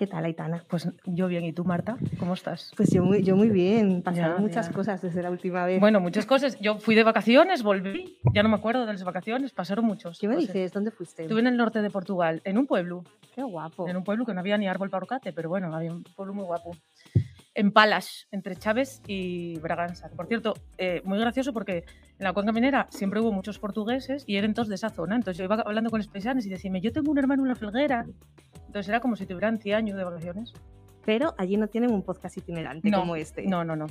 ¿Qué tal, Aitana? Pues yo bien, ¿y tú, Marta? ¿Cómo estás? Pues yo muy, yo muy bien. Pasaron Ya, muchas ya. cosas desde la última vez. Bueno, muchas cosas. Yo fui de vacaciones, volví, ya no me acuerdo de las vacaciones, pasaron muchos. ¿Qué me cosas. dices? ¿Dónde fuiste? Estuve en el norte de Portugal, en un pueblo, Qué guapo. en un pueblo que no había ni árbol para orcate, pero bueno, había un pueblo muy guapo. En Palas, entre Chávez y Braganza. Por cierto, eh, muy gracioso porque en la cuenca minera siempre hubo muchos portugueses y eran todos de esa zona. Entonces yo iba hablando con los paisanos y decían, yo tengo un hermano en la felguera. Entonces era como si tuvieran 100 años de vacaciones. Pero allí no tienen un podcast itinerante No, como este. No, no, no.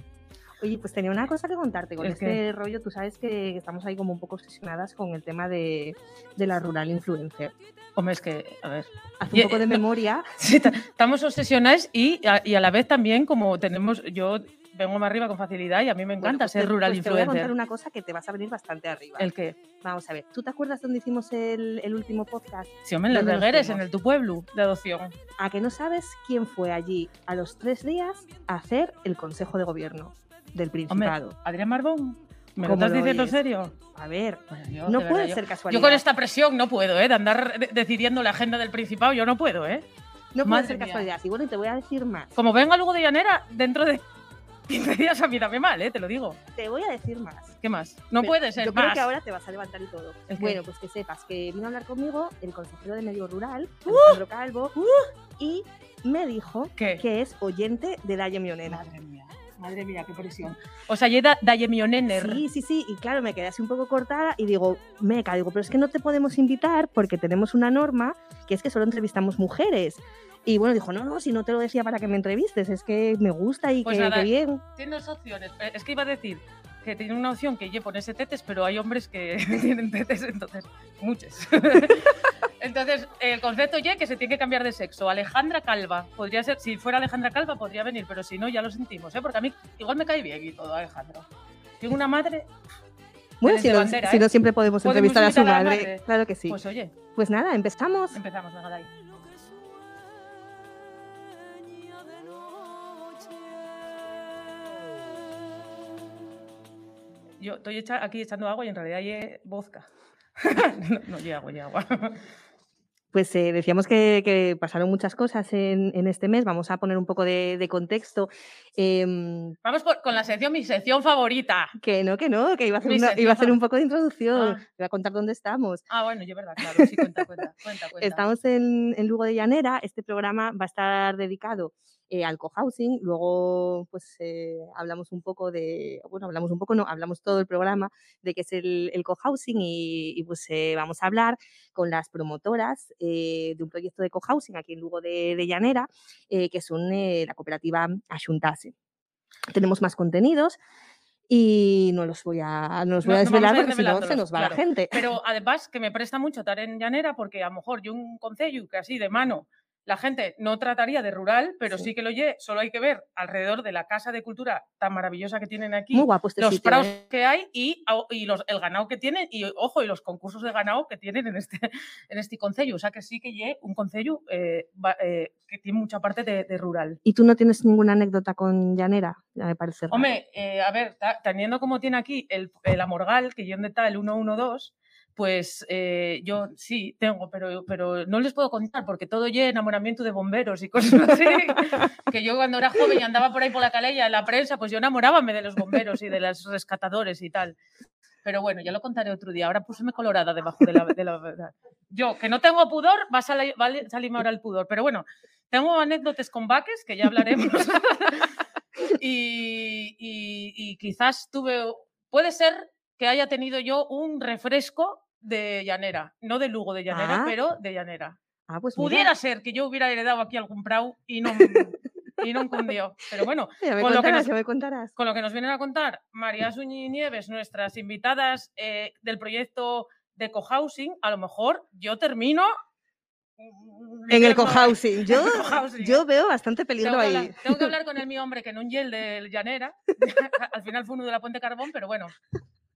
Oye, pues tenía una cosa que contarte con ¿El este qué? rollo. Tú sabes que estamos ahí como un poco obsesionadas con el tema de, de la rural influencer. Hombre, es que, a ver, Haz Y, un poco de no- memoria. Sí, ta- estamos obsesionadas y a, y a la vez también como tenemos, yo vengo más arriba con facilidad y a mí me encanta Bueno, pues ser te- rural pues Te voy a influencer. contar una cosa que te vas a venir bastante arriba. El que, Vamos a ver. ¿Tú te acuerdas dónde hicimos el, el último podcast? si hombre, en las ¿Dónde nos regueres, en el tu pueblo de adopción. ¿A que no sabes quién fue allí a los tres días a hacer el consejo de gobierno del Hombre, Principado? Adrián Marbón, ¿me lo ¿Cómo estás diciendo en serio? A ver, yo, no de verdad, puede yo- ser casualidad. Yo con esta presión no puedo, ¿eh? De andar de- decidiendo la agenda del Principado, yo no puedo, ¿eh? No puede ser mía. casualidad. Y bueno, te voy a decir más. Como venga luego de llanera, dentro de 15 días a mí dame mal, ¿eh? Te lo digo. Te voy a decir más. ¿Qué más? No Pero puede ser Yo más. creo que ahora te vas a levantar y todo. ¿El qué? Bueno, pues que sepas que vino a hablar conmigo el consejero de Medio Rural, ¡Uh! Alejandro Calvo, y me dijo ¿Qué? que es oyente de Dayo Mionena. Madre mía, madre mía, qué presión. O sea, llega Dayemionener. Sí, sí, sí, y claro, me quedé así un poco cortada y digo, meca, digo, pero es que no te podemos invitar porque tenemos una norma que es que solo entrevistamos mujeres. Y bueno, dijo, no, no, si no te lo decía para que me entrevistes, es que me gusta y Pues que, nada. que bien. Tiene dos opciones. Eh, Es que iba a decir que tiene una opción que lle ponerse tetes, pero hay hombres que tienen tetes, entonces, muchos. entonces, el concepto ye que se tiene que cambiar de sexo. Alejandra Calva, podría ser, si fuera Alejandra Calva podría venir, pero si no, ya lo sentimos, ¿eh? porque a mí igual me cae bien y todo, Alejandra. Tengo una madre, Bueno, si no, bandera, si ¿eh? no siempre podemos, Podemos entrevistar a su a madre. madre. Claro que sí. pues oye, Pues nada, empezamos. empezamos, venga, dai. Yo estoy aquí echando agua y en realidad hay vodka. no, no, hay agua, hay agua. Pues eh, decíamos que, que pasaron muchas cosas en, en este mes. Vamos a poner un poco de, de contexto. Em, Vamos por- con la sección, mi sección favorita. que no, que no, que iba a hacer, Mi una- sección iba a hacer fa- un poco de introducción. Ah. Iba a contar dónde estamos. Ah, bueno, yo verdad, claro, sí, cuenta, cuenta, cuenta, cuenta. Estamos en, en Lugo de Llanera. Este programa va a estar dedicado eh, al cohousing. Luego, pues eh, hablamos un poco de, bueno, hablamos un poco, no, hablamos todo el programa de qué es el, el cohousing y, y, pues eh, vamos a hablar con las promotoras eh, de un proyecto de cohousing aquí en Lugo de, de Llanera, eh, que son eh, la cooperativa Axuntase. Tenemos más contenidos. Y no los voy a, no los voy No- a no desvelar a ir porque si no se nos va la claro. gente. Pero además que me presta mucho estar en llanera porque a lo mejor yo un concello que así de mano la gente no trataría de rural, pero Sí. sí, que lo oye, solo hay que ver alrededor de la casa de cultura tan maravillosa que tienen aquí, Muy guapo este los sitio. ¿eh? que hay y, los, el ganado que tienen y ojo, y los concursos de ganado que tienen en este, en este concello. O sea que sí que lle un concello eh, eh, que tiene mucha parte de, de rural. ¿Y tú no tienes ninguna anécdota con Llanera? Me parece. Hombre, a ver, teniendo como tiene aquí el, el Amorgal, que yo donde está el 112, pues eh, yo sí tengo, pero, pero no les puedo contar porque todo lleva enamoramiento de bomberos y cosas así. que yo cuando era joven y andaba por ahí por la calella en la prensa, pues yo enamorábame de los bomberos y de los rescatadores y tal. Pero bueno, ya lo contaré otro día. Ahora púseme colorada debajo de la, de la verdad. Yo, que no tengo pudor, va a, salir, va a salirme ahora el pudor. Pero bueno, tengo anécdotas con vaques, que ya hablaremos. y, y- y quizás tuve, puede ser que haya tenido yo un refresco de llanera, no de Lugo de llanera, Ah. pero de llanera. Ah, pues mira, Pudiera ser que yo hubiera heredado aquí algún prau y no, y no cundió. Pero bueno, ya me con lo que nos- con lo que nos vienen a contar María Suñi Nieves, nuestras invitadas eh, del proyecto de cohousing, a lo mejor yo termino mm, En el cohousing. Yo, yo veo bastante peligro tengo, ahí. hablar, tengo que hablar con el mi hombre que no un yel de llanera. Al final fue uno de la Puente Carbón, pero bueno,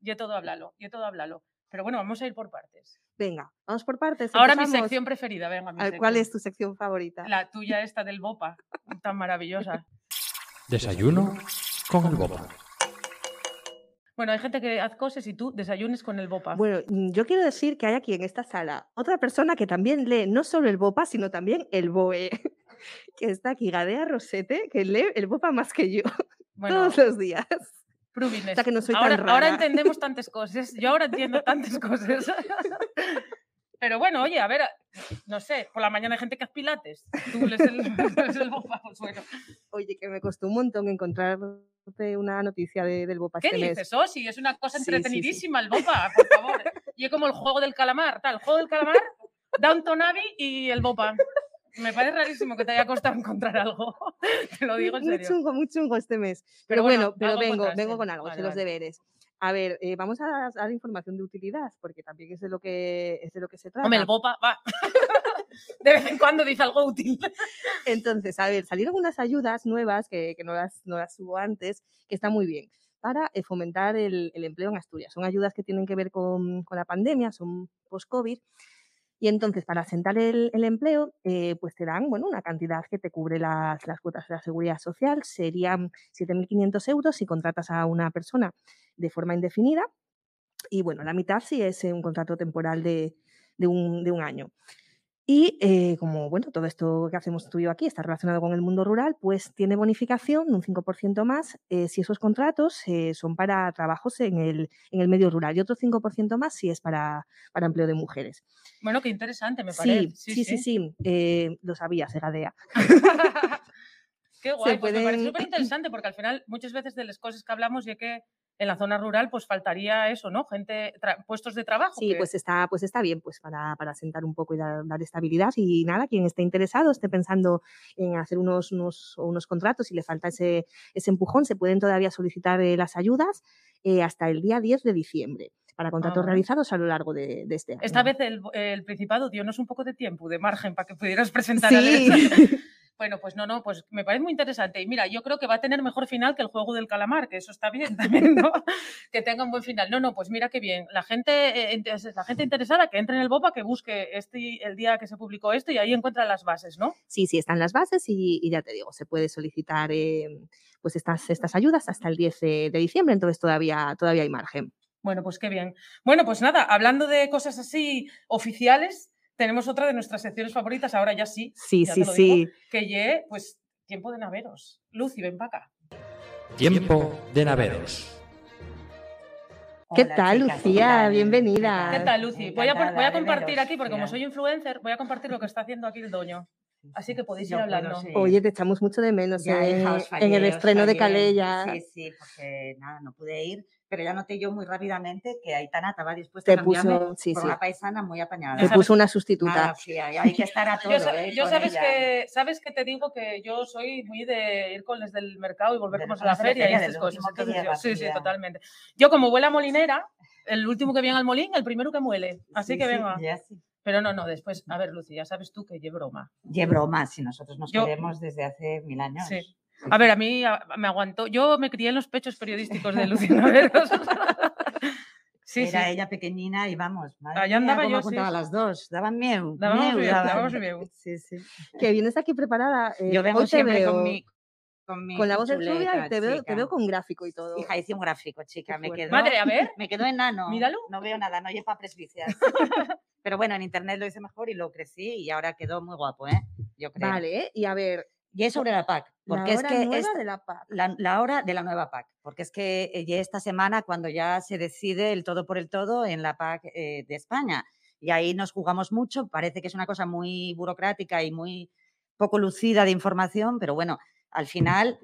yo todo hablalo, yo todo hablalo. Pero bueno, vamos a ir por partes. Venga, vamos por partes. Ahora mi empezamos. sección preferida, venga, mi ver, ¿Cuál sección. es tu sección favorita? La tuya esta del Bopa, tan maravillosa. Desayuno con el Bopa. Bueno, hay gente que hace cosas y tú desayunes con el Bopa. Bueno, mm, yo quiero decir que hay aquí en esta sala otra persona que también lee no solo el BOPA, sino también el BOE. que está aquí Gadea Rosete, que lee el Bopa más que yo Bueno, todos los días. Que no soy tan ahora, ahora rara. entendemos tantas cosas. Yo ahora entiendo tantas cosas. Pero bueno, oye, a ver, no sé, por la mañana hay gente que hace pilates. Tú lees el, lees el Bopa, pues bueno. Oye, que me costó un montón encontrarte una noticia de- del Bopa ¿Qué este mes. dices, Osi? Es una cosa Sí, sí, sí. entretenidísima el Bopa, por favor. Y es como el juego del calamar, tal, el juego del calamar, Downton Abbey y el Bopa. Me parece rarísimo que te haya costado encontrar algo. Te lo digo en Muy serio. chungo, muy chungo este mes. Pero, Pero bueno, bueno, pero vengo, vengo con algo, Vale, sé los vale. deberes. A ver, eh, vamos a dar información de utilidad, porque también es de lo que, es de lo que se trata. Hombre, el Bopa va. De vez en cuando dice algo útil. Entonces, a ver, salieron unas ayudas nuevas que, que no, las, no las hubo antes, que están muy bien, para eh, fomentar el, el empleo en Asturias. Son ayudas que tienen que ver con, con la pandemia, son post-COVID. Y entonces, para asentar el, empleo, eh, pues te dan bueno, una cantidad que te cubre las, las cuotas de la seguridad social. Serían 7.500 euros si contratas a una persona de forma indefinida. Y bueno, la mitad si es un contrato temporal de, de un, de un año. Y eh, como bueno, todo esto que hacemos tú y yo aquí está relacionado con el mundo rural, pues tiene bonificación de un 5% más eh, si esos contratos eh, son para trabajos en el, en el medio rural y otro 5% más si es para, para empleo de mujeres. Bueno, qué interesante, me parece. Sí, sí, sí, sí, eh, lo sabía, Segadea. Qué guay, pues me parece pueden- súper interesante porque al final muchas veces de las cosas que hablamos y que en la zona rural pues faltaría eso, ¿no? Gente, puestos de trabajo. Sí, que- pues está, pues está bien, pues para, para sentar un poco y dar, dar estabilidad. Y nada, quien esté interesado, esté pensando en hacer unos, unos, unos contratos y le falta ese, ese empujón, se pueden todavía solicitar eh, las ayudas eh, hasta el día 10 de diciembre para contratos bueno. realizados a lo largo de, de este año. Esta vez el, el Principado dio-nos un poco de tiempo, de margen, para que pudieras presentar Sí. el- Bueno, pues no, no, pues me parece muy interesante. Y mira, yo creo que va a tener mejor final que el juego del calamar, que eso está bien también, ¿no? que tenga un buen final. No, no, pues mira qué bien. La gente, eh, ente- la gente interesada que entre en el BOPA, que busque este, el día que se publicó esto y ahí encuentra las bases, ¿no? Sí, sí, están las bases y, y ya te digo, se puede solicitar eh, pues estas, estas ayudas hasta el 10 de, de diciembre, entonces todavía, todavía hay margen. Bueno, pues qué bien. Bueno, pues nada, hablando de cosas así oficiales, tenemos otra de nuestras secciones favoritas, ahora ya sí, Sí, Ya sí, te lo digo. sí. que ye, pues tiempo de naveros. Lucy, ven para acá. Tiempo de naveros. ¿Qué Hola, tal, chicas, ¿qué Lucía? tal? Bienvenida. ¿Qué tal, Lucy? Voy a, voy compartir aquí, porque como soy influencer, voy a compartir lo que está haciendo aquí el doño. Así que podéis Yo ir puedo, hablando. sí. Oye, te echamos mucho de menos Ya, hija, os en el estreno de. Calella. Sí, sí, porque nada, no pude ir, pero ya noté yo muy rápidamente que Aitana estaba dispuesta a cambiarme puso, sí, por sí, una paisana muy apañada. te puso una sustituta. Sí, hay hay que estar a todo, Yo, sa- ¿eh? yo con sabes, ella. que, sabes que te digo que yo soy muy de ir con les del mercado y volver De como los a la feria y estas cosas. Entonces, yo- sí, sí, totalmente. Yo como vuela molinera, el último que viene al molín, el primero que muele. Así Sí, que sí, venga. ya sí. Pero no, no, después, a ver, Lucy, ya sabes tú que llevo broma. Y broma, si nosotros nos Yo- queremos desde hace mil años. Sí. A ver, a mí a- me aguantó. Yo me crié en los pechos periodísticos de Lucy Naveros. Sí, sí. Era ella pequeñina y vamos, madre Allá mía, andaba cómo yo, sí. las dos, daban miedo. Dábamos miedo. Sí, sí. Que vienes aquí preparada. eh, Yo vengo siempre veo con mi, con mi con la voz de chuleta, y te veo, te veo con gráfico y todo. Hija, hice un gráfico, chica. Me quedó, Madre, a ver. me quedó enano. Míralo. No veo nada, no lleva presbicias. Pero bueno, en internet lo hice mejor y lo crecí y ahora quedó muy guapo, ¿eh? Yo creo. Vale, y a ver, Y es sobre la PAC, porque la es hora que nueva es de la PAC. la, la hora de la nueva PAC, porque es que eh, ya esta semana cuando ya se decide el todo por el todo en la PAC eh, de España. Y ahí nos jugamos mucho, parece que es una cosa muy burocrática y muy poco lucida de información, pero bueno, al final,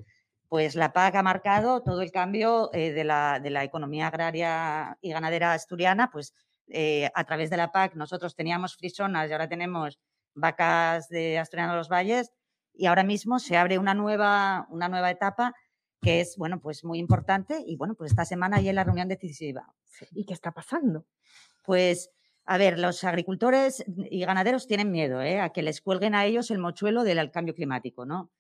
pues la PAC ha marcado todo el cambio eh, de, la, de la economía agraria y ganadera asturiana, pues eh, a través de la PAC nosotros teníamos frisonas y ahora tenemos vacas de Asturiano de los Valles y ahora mismo se abre una nueva, una nueva etapa que es, bueno, pues muy importante y bueno, pues esta semana hay la reunión decisiva. ¿Y qué está pasando? Pues, a ver, los agricultores y ganaderos tienen miedo ¿eh? a que les cuelguen a ellos el mochuelo del cambio climático, ¿no?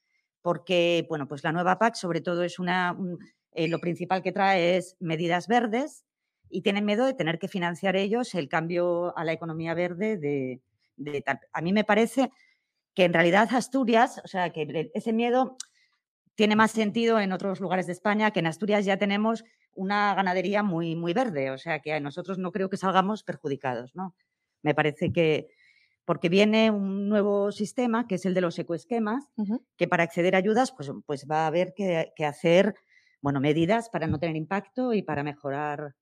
Porque, bueno, pues la nueva PAC sobre todo es una, un- eh, lo principal que trae es medidas verdes y tienen miedo de tener que financiar ellos el cambio a la economía verde de, de tal. A mí me parece que en realidad Asturias, o sea, que el- ese miedo tiene más sentido en otros lugares de España, que en Asturias ya tenemos una ganadería muy, muy verde, o sea, que a nosotros no creo que salgamos perjudicados, ¿no? Me parece que, porque viene un nuevo sistema, que es el de los ecoesquemas, que para acceder a ayudas pues, pues va a haber que, que hacer bueno, medidas para no tener impacto y para mejorar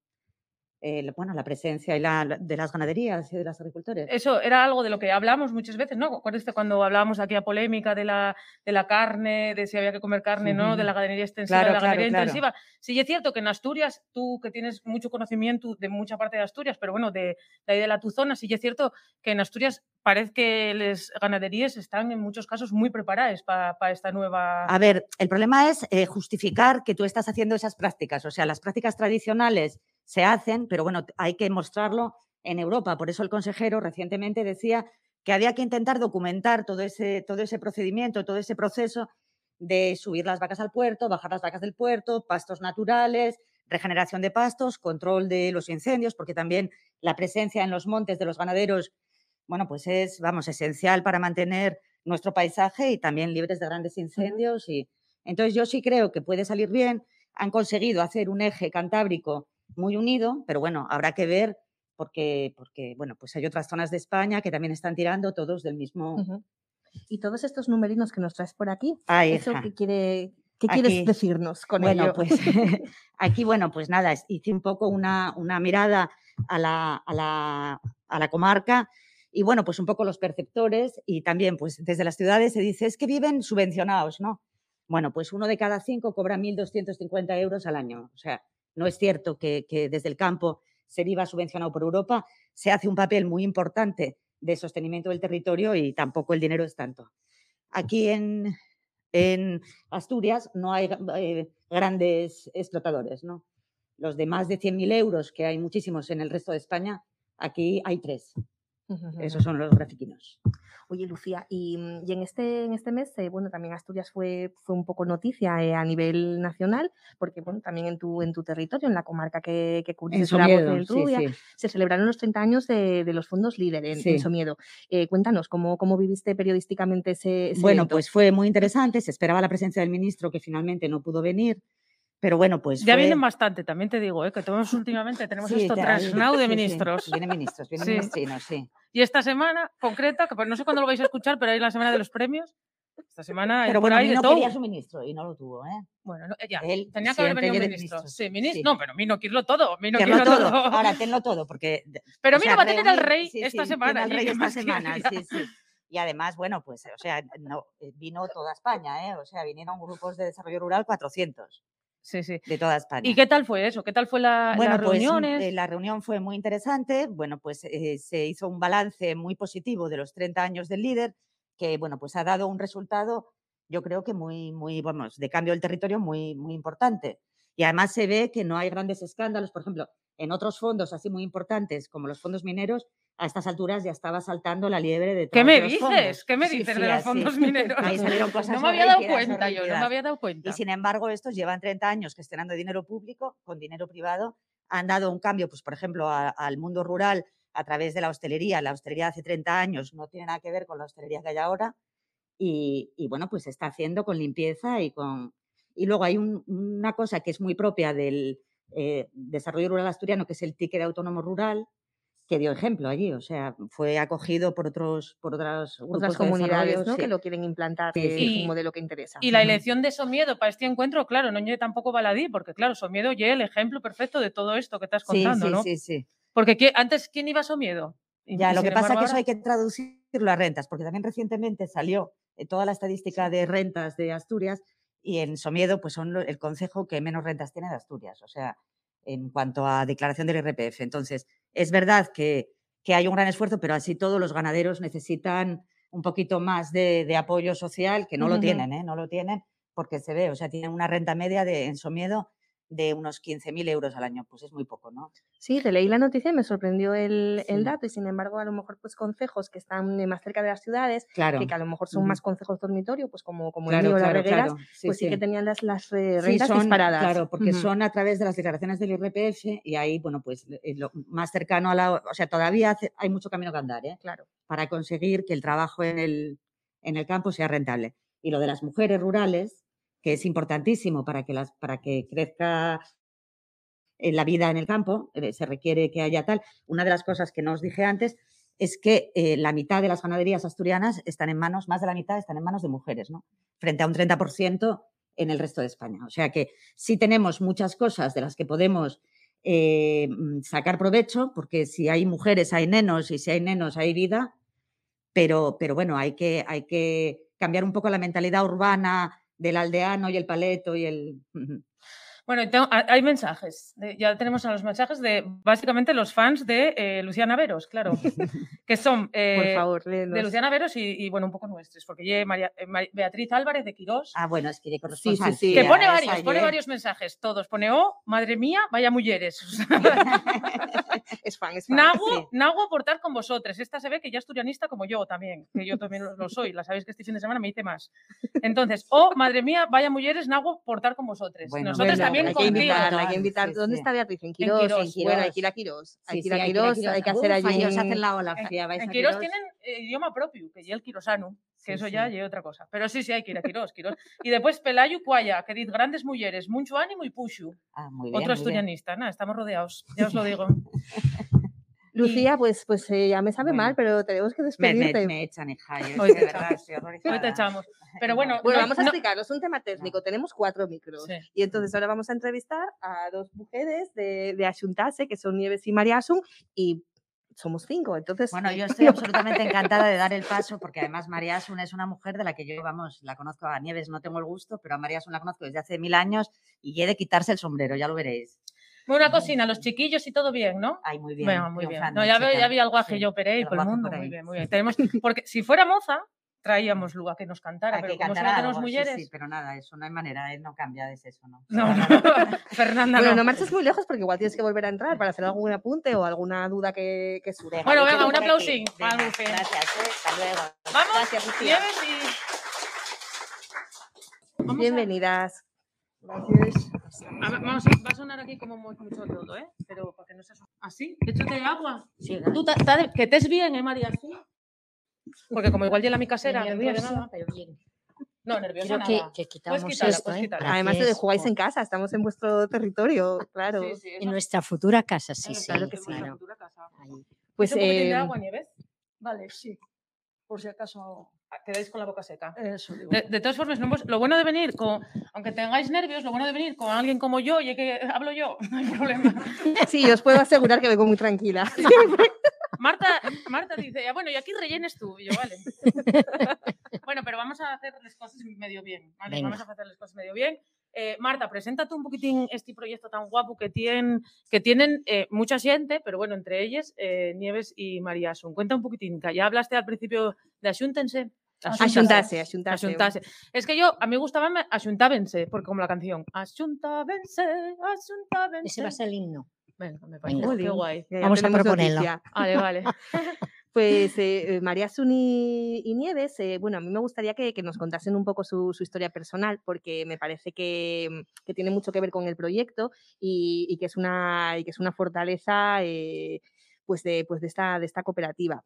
eh, bueno, la presencia y la, de las ganaderías y de los agricultores. Eso era algo de lo que hablamos muchas veces, ¿no? ¿Acuerdas cuando hablábamos aquí a polémica de la, de la carne, de si había que comer carne, ¿no? De la ganadería extensiva, Claro, de la claro, ganadería claro. intensiva. Sí, es cierto que en Asturias, tú que tienes mucho conocimiento de mucha parte de Asturias, pero bueno, de, de ahí de la tu zona, sí es cierto que en Asturias parece que las ganaderías están en muchos casos muy preparadas para esta nueva... A ver, el problema es eh, justificar que tú estás haciendo esas prácticas. O sea, las prácticas tradicionales se hacen, pero bueno, hay que mostrarlo en Europa. Por eso el consejero recientemente decía que había que intentar documentar todo ese, todo ese procedimiento, todo ese proceso de subir las vacas al puerto, bajar las vacas del puerto, pastos naturales, regeneración de pastos, control de los incendios, porque también la presencia en los montes de los ganaderos, bueno, pues es, vamos, esencial para mantener nuestro paisaje y también libres de grandes incendios. Y entonces yo sí creo que puede salir bien. Han conseguido hacer un eje cantábrico muy unido, pero bueno, habrá que ver porque, porque bueno, pues hay otras zonas de España que también están tirando todos del mismo. Y todos estos numerinos que nos traes por aquí, Ay, ¿eso qué, quiere, qué quieres Aquí. decirnos con Bueno, ello? pues aquí, bueno, pues nada, hice un poco una, una mirada a la, a, la, a la comarca y bueno, pues un poco los perceptores y también pues desde las ciudades se dice es que viven subvencionados, ¿no? Bueno, pues uno de cada cinco cobra 1.250 euros al año. O sea, no es cierto que, desde el campo se viva subvencionado por Europa, se hace un papel muy importante de sostenimiento del territorio y tampoco el dinero es tanto. Aquí en, en Asturias no hay eh, grandes explotadores, ¿no? Los de más de 100.000 euros, que hay muchísimos en el resto de España, aquí hay tres. Esos son los grafiquinos. Oye, Lucía, y, y en, este, en este mes, eh, bueno, también Asturias fue, fue un poco noticia eh, a nivel nacional, porque, bueno, también en tu, en tu territorio, en la comarca que, que En Somiedo, del sí, Trubia, sí. se celebraron los 30 años de, de los fondos líder en, en Sí. Somiedo. Eh, cuéntanos, ¿cómo, ¿cómo viviste periodísticamente ese, ese Bueno, evento? pues fue muy interesante. Se esperaba la presencia del ministro, que finalmente no pudo venir. Pero bueno, pues. ya fue- vienen bastante, también te digo, ¿eh? que todos últimamente tenemos Sí, esto trasnado de sí, sí, ministros. Vienen ministros, vienen Sí. ministrinos, sí. Y esta semana concreta, que pues no sé cuándo lo vais a escuchar, pero hay la semana de los premios. Esta semana Pero bueno, no todo. quería su ministro y no lo tuvo, ¿eh? Bueno, no, ya, Él tenía que haber venido un ministro. ministros, Sí, ministro. sí. No, pero Mino quiero todo. Mino quiero todo. todo. Ahora tenlo todo, porque. Pero Mino va a tener al rey sí, esta sí, semana. al rey ¿qué esta semana, sí, sí. Y además, bueno, pues, o sea, no, eh, vino toda España, ¿eh? O sea, vinieron grupos de desarrollo rural 400 Sí, sí. de toda España. ¿Y qué tal fue eso? ¿Qué tal fue la, Bueno, las pues mm, reuniones? eh, la reunión fue muy interesante. Bueno, pues eh, se hizo un balance muy positivo de los 30 años del líder, que bueno, pues ha dado un resultado, yo creo que muy, muy, vamos, de cambio del territorio muy, muy importante. Y además se ve que no hay grandes escándalos. Por ejemplo, en otros fondos así muy importantes, como los fondos mineros, a estas alturas ya estaba saltando la liebre de ¿Qué todos me los dices? fondos. ¿Qué me Sí, dices sí, de los fondos mineros? Ahí salieron cosas no me había dado cuenta yo, no me había dado cuenta. Y sin embargo, estos llevan 30 años gestionando dinero público con dinero privado. Han dado un cambio, pues, por ejemplo, a- al mundo rural a través de la hostelería. La hostelería hace 30 años no tiene nada que ver con la hostelería que hay ahora. Y, y, bueno, pues se está haciendo con limpieza y con... Y luego hay un- una cosa que es muy propia del eh, desarrollo rural asturiano, que es el ticket de autónomo rural, que dio ejemplo allí. O sea, fue acogido por otros, por Otras de comunidades ¿no? sí. que lo quieren implantar, Sí, sí. es Y- un modelo que interesa. Y la elección de Somiedo para este encuentro, claro, no lleve tampoco baladí, porque claro, Somiedo ya el ejemplo perfecto de todo esto que estás Sí, contando, sí, ¿no? sí, sí. Porque ¿qui- antes, ¿quién iba a Somiedo? Y- Ya, y lo que pasa es que eso hay que traducirlo a rentas, porque también recientemente salió eh, toda la estadística de rentas de Asturias y en Somiedo pues son el concejo que menos rentas tiene de Asturias, o sea, en cuanto a declaración del IRPF. Entonces, es verdad que, que hay un gran esfuerzo, pero así todos los ganaderos necesitan un poquito más de, de apoyo social, que no lo tienen, ¿eh? No lo tienen porque se ve, o sea, tienen una renta media de, en Somiedo de unos 15.000 euros al año, pues es muy poco, ¿no? Sí, leí la noticia y me sorprendió el, el Sí. dato y sin embargo a lo mejor pues concejos que están más cerca de las ciudades, Claro. que, que a lo mejor son más concejos dormitorio, pues como, como Claro, el mío, las claro, regueras, claro. Sí, pues sí. que sí. tenían las, las rentas son, disparadas. Claro, porque Ujú. son a través de las declaraciones del IRPF y ahí, bueno, pues eh, lo más cercano a la... O sea, todavía hace- hay mucho camino que andar, ¿eh? Claro. Para conseguir que el trabajo en el, en el campo sea rentable. Y lo de las mujeres rurales, que es importantísimo para que, las, para que crezca eh, la vida en el campo, eh, se requiere que haya tal. Una de las cosas que no os dije antes es que eh, la mitad de las ganaderías asturianas están en manos, más de la mitad están en manos de mujeres, ¿no? Frente a un 30% en el resto de España. O sea que sí tenemos muchas cosas de las que podemos mm, sacar provecho, porque si hay mujeres hay nenos y si hay nenos hay vida, pero, pero bueno, hay que, hay que cambiar un poco la mentalidad urbana del aldeano y el paleto y el... Bueno, hay mensajes, ya tenemos a los mensajes de básicamente los fans de eh, Luciana Veros, claro, que son eh, favor, de Luciana Veros y, bueno, un poco nuestros, porque eh, María, Beatriz Álvarez de Quirós. Ah, bueno, es que sí, sí, sí, Que pone varios, pone varios mensajes, todos. Pone, oh, madre mía, vaya mujeres. es fan, es fan. Nago, aportar con vosotros. Esta se ve que ya es turianista como yo también, que yo también lo soy. La sabéis que este fin de semana me hice más. Entonces, oh, madre mía, vaya mujeres, Nago aportar con vosotros. Nosotros también hay que invitarla, hay que invitar. ¿Dónde está Beatriz? En Quirós. En Quirós. Bueno, hay que ir a Quirós. Hay que ir a Quirós, hay que hacer allí. Ellos hacen la ola. En Quirós tienen eh, idioma propio, que es el quirosano, que eso ya lleva otra cosa. Pero sí, sí, hay que ir a Quirós, Quirós. Y después Pelayo Cuaya, que dice grandes mujeres, mucho ánimo y pushu. Ah, muy bien, Otro asturianista, nada, estamos rodeados, ya os lo digo. Lucía, pues, pues eh, ya me sabe mal, pero tenemos que despedirte. Me, me, echan, hija, Hoy te, Hoy te echamos. Pero bueno, bueno vamos a explicaros un tema técnico. Tenemos cuatro micros. Y entonces ahora vamos a entrevistar a dos mujeres de, de Ashuntase, que son Nieves y Mariasun, y somos cinco. Entonces, bueno, yo estoy absolutamente encantada de dar el paso porque además María Asun es una mujer de la que yo, vamos, la conozco a Nieves, no tengo el gusto, pero a María Asun la conozco desde hace mil años y he de quitarse el sombrero, ya lo veréis. Una cocina, los chiquillos y todo bien, ¿no? Ay, muy bien. muy bien. No, ya, ya vi algo que yo operé y por el mundo. Muy bien, muy bien. Tenemos, porque si fuera moza, traíamos luego a que nos cantara, pero como cantara tenemos mujeres... Sí, pero nada, eso no hay manera, no cambia de eso, ¿no? No, no, Fernanda Bueno, no. marches muy lejos porque igual tienes que volver a entrar para hacer algún apunte o alguna duda que, que surja. Bueno, venga, un aplausín Gracias, ¿eh? hasta luego. Vamos, Gracias, Lucía. Y... Bienvenidas. Gracias. A ver, vamos a, va a sonar aquí como mucho todo, ¿eh? Pero para que no se ¿Así? Échate agua. Sí, Tú que estés bien, ¿eh, María? ¿Sí? Porque como igual llega mi casera, nerviosa, nada. pero bien. No, nerviosa Quiero nada. Que, que quitamos quitarla, esto, ¿eh? Además, de jugáis en casa, estamos en vuestro territorio, claro. Sí, sí, en nuestra futura casa, sí, sí. Claro que sí. Claro. Futura casa. Pues, ¿Un eh, de agua, Nieves? Vale, sí. Por si acaso quedáis con la boca seca. Eso, digo. De, de, todas formas, no, lo bueno de venir con, aunque tengáis nervios, lo bueno de venir con alguien como yo y que hablo yo, no hay problema. Sí, os puedo asegurar que vengo muy tranquila. Marta, Marta dice, ya, bueno, y aquí rellenes tú. Y yo, vale. bueno, pero vamos a hacer las cosas medio bien. ¿vale? Vamos a hacer las cosas medio bien. Eh, Marta, preséntate un poquitín este proyecto tan guapo que, tienen, que tienen eh, mucha gente, pero bueno, entre ellas eh, Nieves y María Asun. Cuenta un poquitín, ya hablaste al principio de Asuntense. Axuntase, axuntase. axuntase. Es que yo, a mí me gustaba Asuntábense, porque como la canción. Asuntábense, Asuntábense. Ese va a ser el himno. Venga, me parece Venga. qué guay. Ya, ya Vamos a proponerlo. Vale, vale. Pues eh, María Suni y Nieves, eh, bueno, a mí me gustaría que, que nos contasen un poco su, su, historia personal, porque me parece que, que, tiene mucho que ver con el proyecto y, y que, es una, y que es una fortaleza eh, pues de, pues de, esta, de esta cooperativa.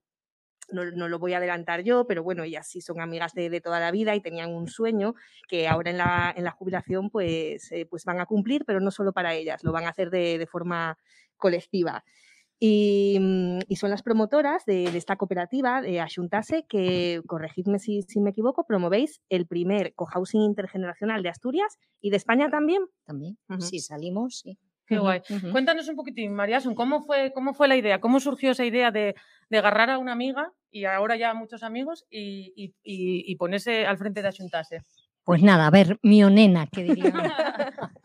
No, no, lo voy a adelantar yo, pero bueno, ellas sí son amigas de, de toda la vida y tenían un sueño que ahora en la, en la jubilación pues, eh, pues van a cumplir, pero no solo para ellas, lo van a hacer de, de forma colectiva. Y, y, son las promotoras de, de esta cooperativa de Ashuntase que, corregidme si, si, me equivoco, promovéis el primer cohousing intergeneracional de Asturias y de España también. También, uh -huh. sí, salimos, sí. Qué guay. Uh -huh. Cuéntanos un poquitín, Mariasun, ¿cómo fue, ¿cómo fue la idea? ¿Cómo surgió esa idea de, de agarrar a una amiga y ahora ya a muchos amigos y, y, y, ponerse al frente de Ashuntase? Pues nada, a ver, mionena, ¿qué diría?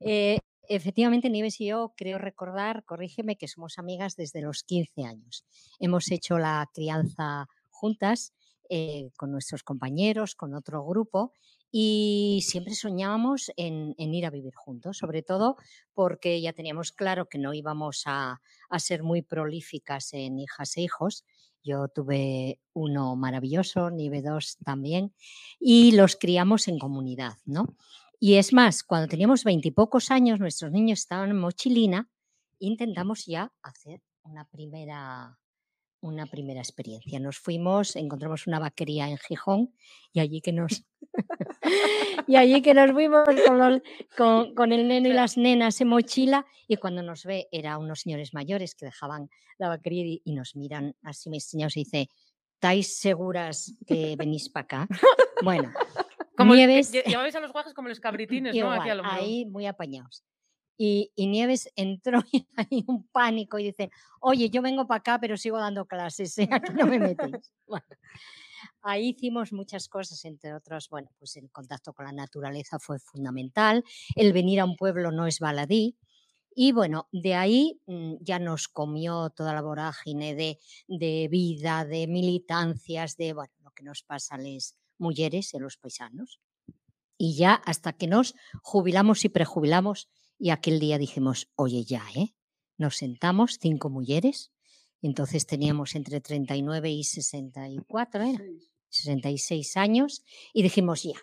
eh, Efectivamente, Nieves y yo creo recordar, corrígeme, que somos amigas desde los 15 años. Hemos hecho la crianza juntas eh, con nuestros compañeros, con otro grupo, y siempre soñábamos en, en, ir a vivir juntos, sobre todo porque ya teníamos claro que no íbamos a, a ser muy prolíficas en hijas e hijos. Yo tuve uno maravilloso, Nieve dos también, y los criamos en comunidad, ¿no? Y es más, cuando teníamos veintipocos años, nuestros niños estaban en mochilina, intentamos ya hacer una primera, una primera experiencia. Nos fuimos, encontramos una vaquería en Gijón y allí que nos, Y allí que nos fuimos con, los- con- con el neno y las nenas en mochila y cuando nos ve era unos señores mayores que dejaban la vaquería y, y nos miran así mis señores y dice, ¿estáis seguras que venís para acá? Bueno, Como que Nieves, llevabais a los guajes como los cabritines, ¿no? igual, ahí muy apañados. Y, y Nieves entró y hay un pánico y dice, oye, yo vengo para acá, pero sigo dando clases, ¿eh? aquí no me metéis. Ahí hicimos muchas cosas, entre otras, bueno, pues el contacto con la naturaleza fue fundamental, el venir a un pueblo no es baladí. Y bueno, de ahí mm, ya nos comió toda la vorágine de, de vida, de militancias, de bueno, lo que nos pasa a las mujeres a los paisanos. Y ya hasta que nos jubilamos y prejubilamos, y aquel día dijimos, oye, ya, ¿eh? Nos sentamos, cinco mujeres, entonces teníamos entre 39 y 64, ¿era? 66 años, y dijimos, ya,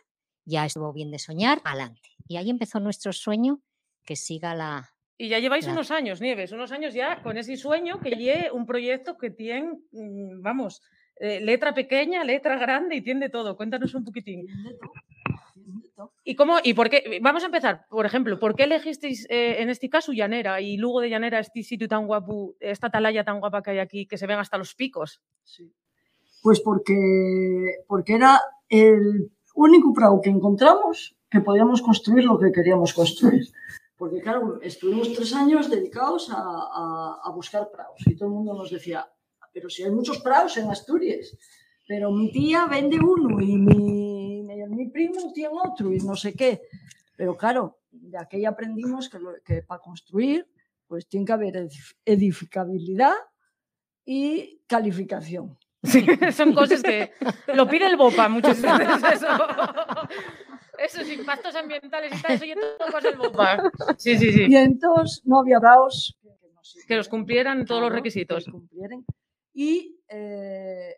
ya estuvo bien de soñar, adelante. Y ahí empezó nuestro sueño, que siga la... Y ya lleváis Claro. unos años, Nieves, unos años ya con ese sueño que lleve un proyecto que tiene, mm, vamos, eh, letra pequeña, letra grande y tiene de todo. Cuéntanos un poquitín. ¿Y cómo? ¿Y por qué? Vamos a empezar, por ejemplo, ¿por qué elegisteis eh, en este caso Llanera y luego de Llanera este sitio tan guapo, esta atalaya tan guapa que hay aquí, que se ven hasta los picos? Sí. Pues porque, porque era el único prado que encontramos que podíamos construir lo que queríamos construir. Porque, claro, estuvimos tres años dedicados a, a- a buscar prados y todo el mundo nos decía, pero si hay muchos prados en Asturias, pero mi tía vende uno y mi, mi, mi primo tiene otro y no sé qué. Pero claro, de aquella aprendimos que, lo- que para construir pues tiene que haber edif- edificabilidad y calificación. Sí, son cosas que lo pide el BOPA muchas veces. Eso. Esos impactos ambientales y tal, eso ya todo del BOPA. Sí, sí, sí. Y entonces no había prados que, nos Que los cumplieran todos los requisitos. Y eh,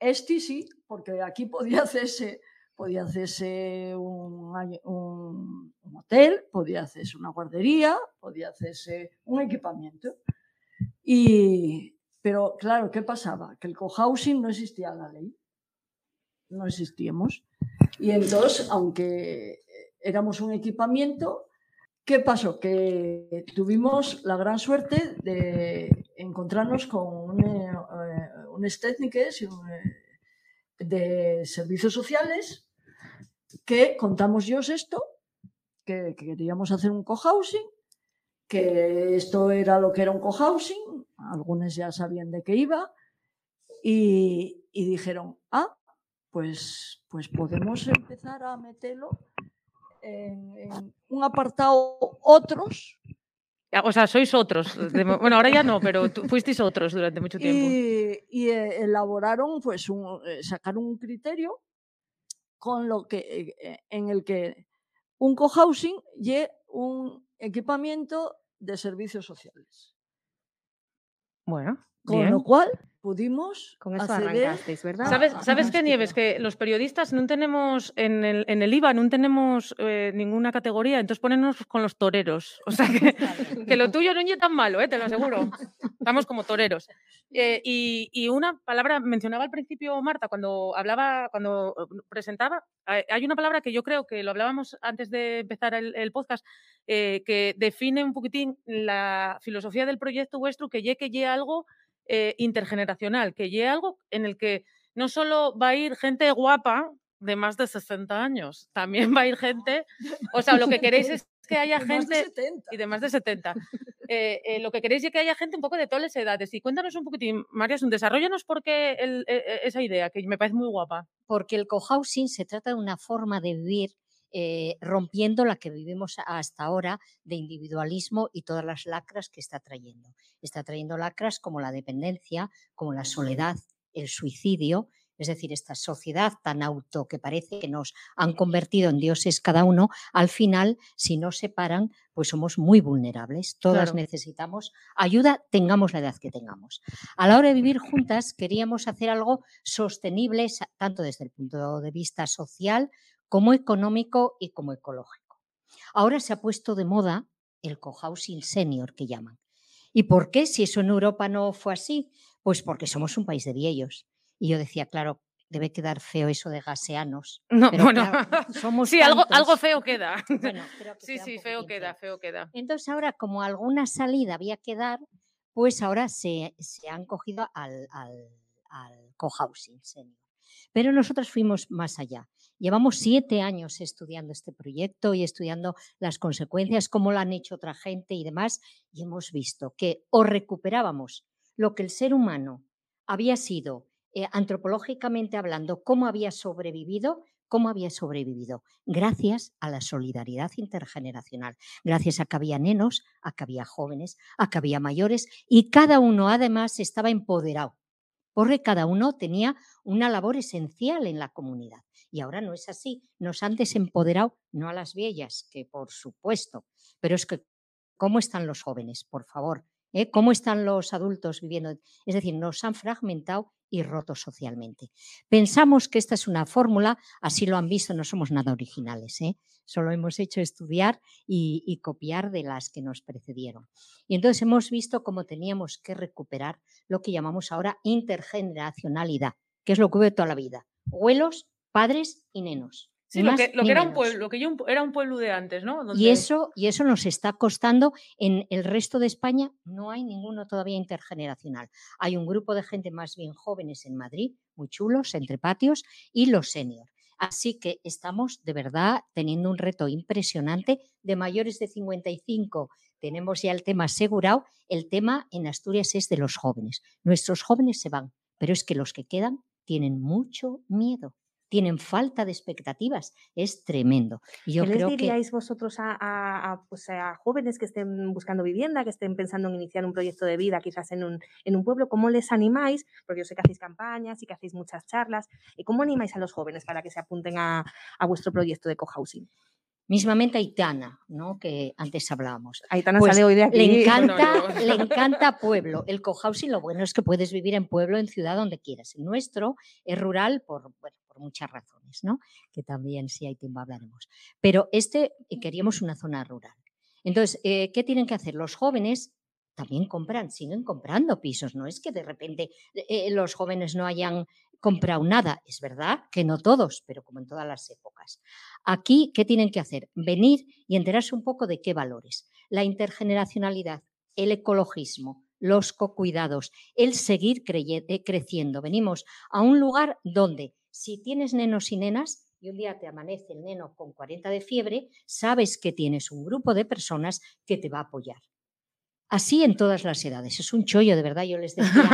este sí, porque aquí podía hacerse, podía hacerse un, hotel, podía hacerse una guardería, podía hacerse un equipamiento. Y, pero claro, ¿qué pasaba? Que el cohousing no existía en la ley. No existíamos. Y entonces, aunque éramos un equipamiento, ¿Qué pasó? Que tuvimos la gran suerte de encontrarnos con un, eh, un, eh, de servicios sociales que contamos yo esto, que, que queríamos hacer un cohousing, que esto era lo que era un cohousing, algunos ya sabían de qué iba, y, y dijeron, ah, pues, pues podemos empezar a meterlo en, en un apartado otros Ah, O sea, sois otros. Bueno, ahora ya no, pero tú fuisteis otros durante mucho tiempo. y, y, eh, elaboraron, pues, un, eh, sacaron un criterio con lo que, eh, eh, en el que un cohousing y un equipamiento de servicios sociales. Bueno, Con bien. lo cual pudimos Con eso arrancasteis, ¿verdad? ¿Sabes, ¿sabes qué, Nieves? Que los periodistas no tenemos, en el, en el IVA, no tenemos eh, ninguna categoría, entonces ponemos con los toreros. O sea, que, que lo tuyo no es tan malo, eh, te lo aseguro. Estamos como toreros. Eh, y, y una palabra, mencionaba al principio Marta, cuando hablaba, cuando eh, presentaba, hay una palabra que yo creo que lo hablábamos antes de empezar el, el podcast, eh, que define un poquitín la filosofía del proyecto vuestro, que ye que ye algo eh, intergeneracional, que ye algo en el que no solo va a ir gente guapa de más de 60 años, también va a ir gente, o sea, lo que queréis es que haya de más de gente 70. y de más de 70. Eh, eh, lo que queréis es que haya gente un poco de todas las edades. Y cuéntanos un poquitín, María, un desarrollanos por qué el- eh, eh, esa idea, que me parece muy guapa. porque el cohousing se trata de una forma de vivir eh, rompiendo la que vivimos hasta ahora de individualismo y todas las lacras que está trayendo. Está trayendo lacras como la dependencia, como la soledad, el suicidio, es decir, esta sociedad tan auto que parece que nos han convertido en dioses cada uno, al final, si nos separan, pues somos muy vulnerables. Todas Claro. necesitamos ayuda, tengamos la edad que tengamos. A la hora de vivir juntas, queríamos hacer algo sostenible, tanto desde el punto de vista social como económico y como ecológico. Ahora se ha puesto de moda el cohousing senior que llaman. ¿Y por qué si eso en Europa no fue así? Pues porque somos un país de viejos. Y yo decía, claro, debe quedar feo eso de gaseanos. No, pero bueno, claro, somos sí, algo, algo feo queda. Bueno, creo que Sí, queda sí, feo queda, feo queda. Entonces ahora, como alguna salida había que dar, pues ahora se, se han cogido al, al, al cohousing senior. Pero nosotros fuimos más allá. Llevamos siete años estudiando este proyecto y estudiando las consecuencias, cómo lo han hecho otra gente y demás, y hemos visto que o recuperábamos lo que el ser humano había sido eh, antropológicamente hablando, cómo había sobrevivido, cómo había sobrevivido, gracias a la solidaridad intergeneracional, gracias a que había nenos, a que había jóvenes, a que había mayores y cada uno además estaba empoderado, porque cada uno tenía una labor esencial en la comunidad. Y ahora no es así, nos han desempoderado, no a las viejas, que por supuesto, pero es que, ¿cómo están los jóvenes? Por favor, ¿eh? ¿cómo están los adultos viviendo? Es decir, nos han fragmentado y roto socialmente. Pensamos que esta es una fórmula, así lo han visto, no somos nada originales, ¿eh? solo hemos hecho estudiar y, copiar de las que nos precedieron. Y entonces hemos visto cómo teníamos que recuperar lo que llamamos ahora intergeneracionalidad, que es lo que hubo toda la vida. Abuelos, padres y nenos. Sí, lo que, lo ni que era un pueblo, lo que yo era un pueblo de antes, ¿no? Y eso, y eso nos está costando. En el resto de España no hay ninguno todavía intergeneracional. Hay un grupo de gente más bien jóvenes en Madrid, muy chulos, entre patios, y los senior. Así que estamos de verdad teniendo un reto impresionante de mayores de 55. Tenemos ya el tema asegurado. El tema en Asturias es de los jóvenes. Nuestros jóvenes se van, pero es que los que quedan tienen mucho miedo, tienen falta de expectativas. Es tremendo. Yo ¿Qué les que diríais vosotros a, a- a, pues, a jóvenes que estén buscando vivienda, que estén pensando en iniciar un proyecto de vida quizás en un, en un pueblo? ¿Cómo les animáis? Porque yo sé que hacéis campañas y que hacéis muchas charlas. ¿Y cómo animáis a los jóvenes para que se apunten a, a vuestro proyecto de cohousing? Mismamente Aitana, ¿no? que antes hablábamos. Aitana Pues sale hoy de aquí. Le encanta, le encanta pueblo. El cohousing lo bueno es que puedes vivir en pueblo, en ciudad, donde quieras. El nuestro es rural por, bueno, por muchas razones, ¿no? Que también si hay tiempo hablaremos. Pero este eh, queríamos una zona rural. Entonces, eh, ¿qué tienen que hacer? Los jóvenes también compran, siguen comprando pisos. No es que de repente eh, los jóvenes no hayan comprado nada. Es verdad que no todos, pero como en todas las épocas. Aquí, ¿qué tienen que hacer? Venir y enterarse un poco de qué valores. La intergeneracionalidad, el ecologismo, los cocuidados, el seguir eh, creciendo. Venimos a un lugar donde si tienes nenos y nenas y un día te amanece el neno con 40 de fiebre, sabes que tienes un grupo de personas que te va a apoyar. Así en todas las edades. Es un chollo, de verdad. Yo les decía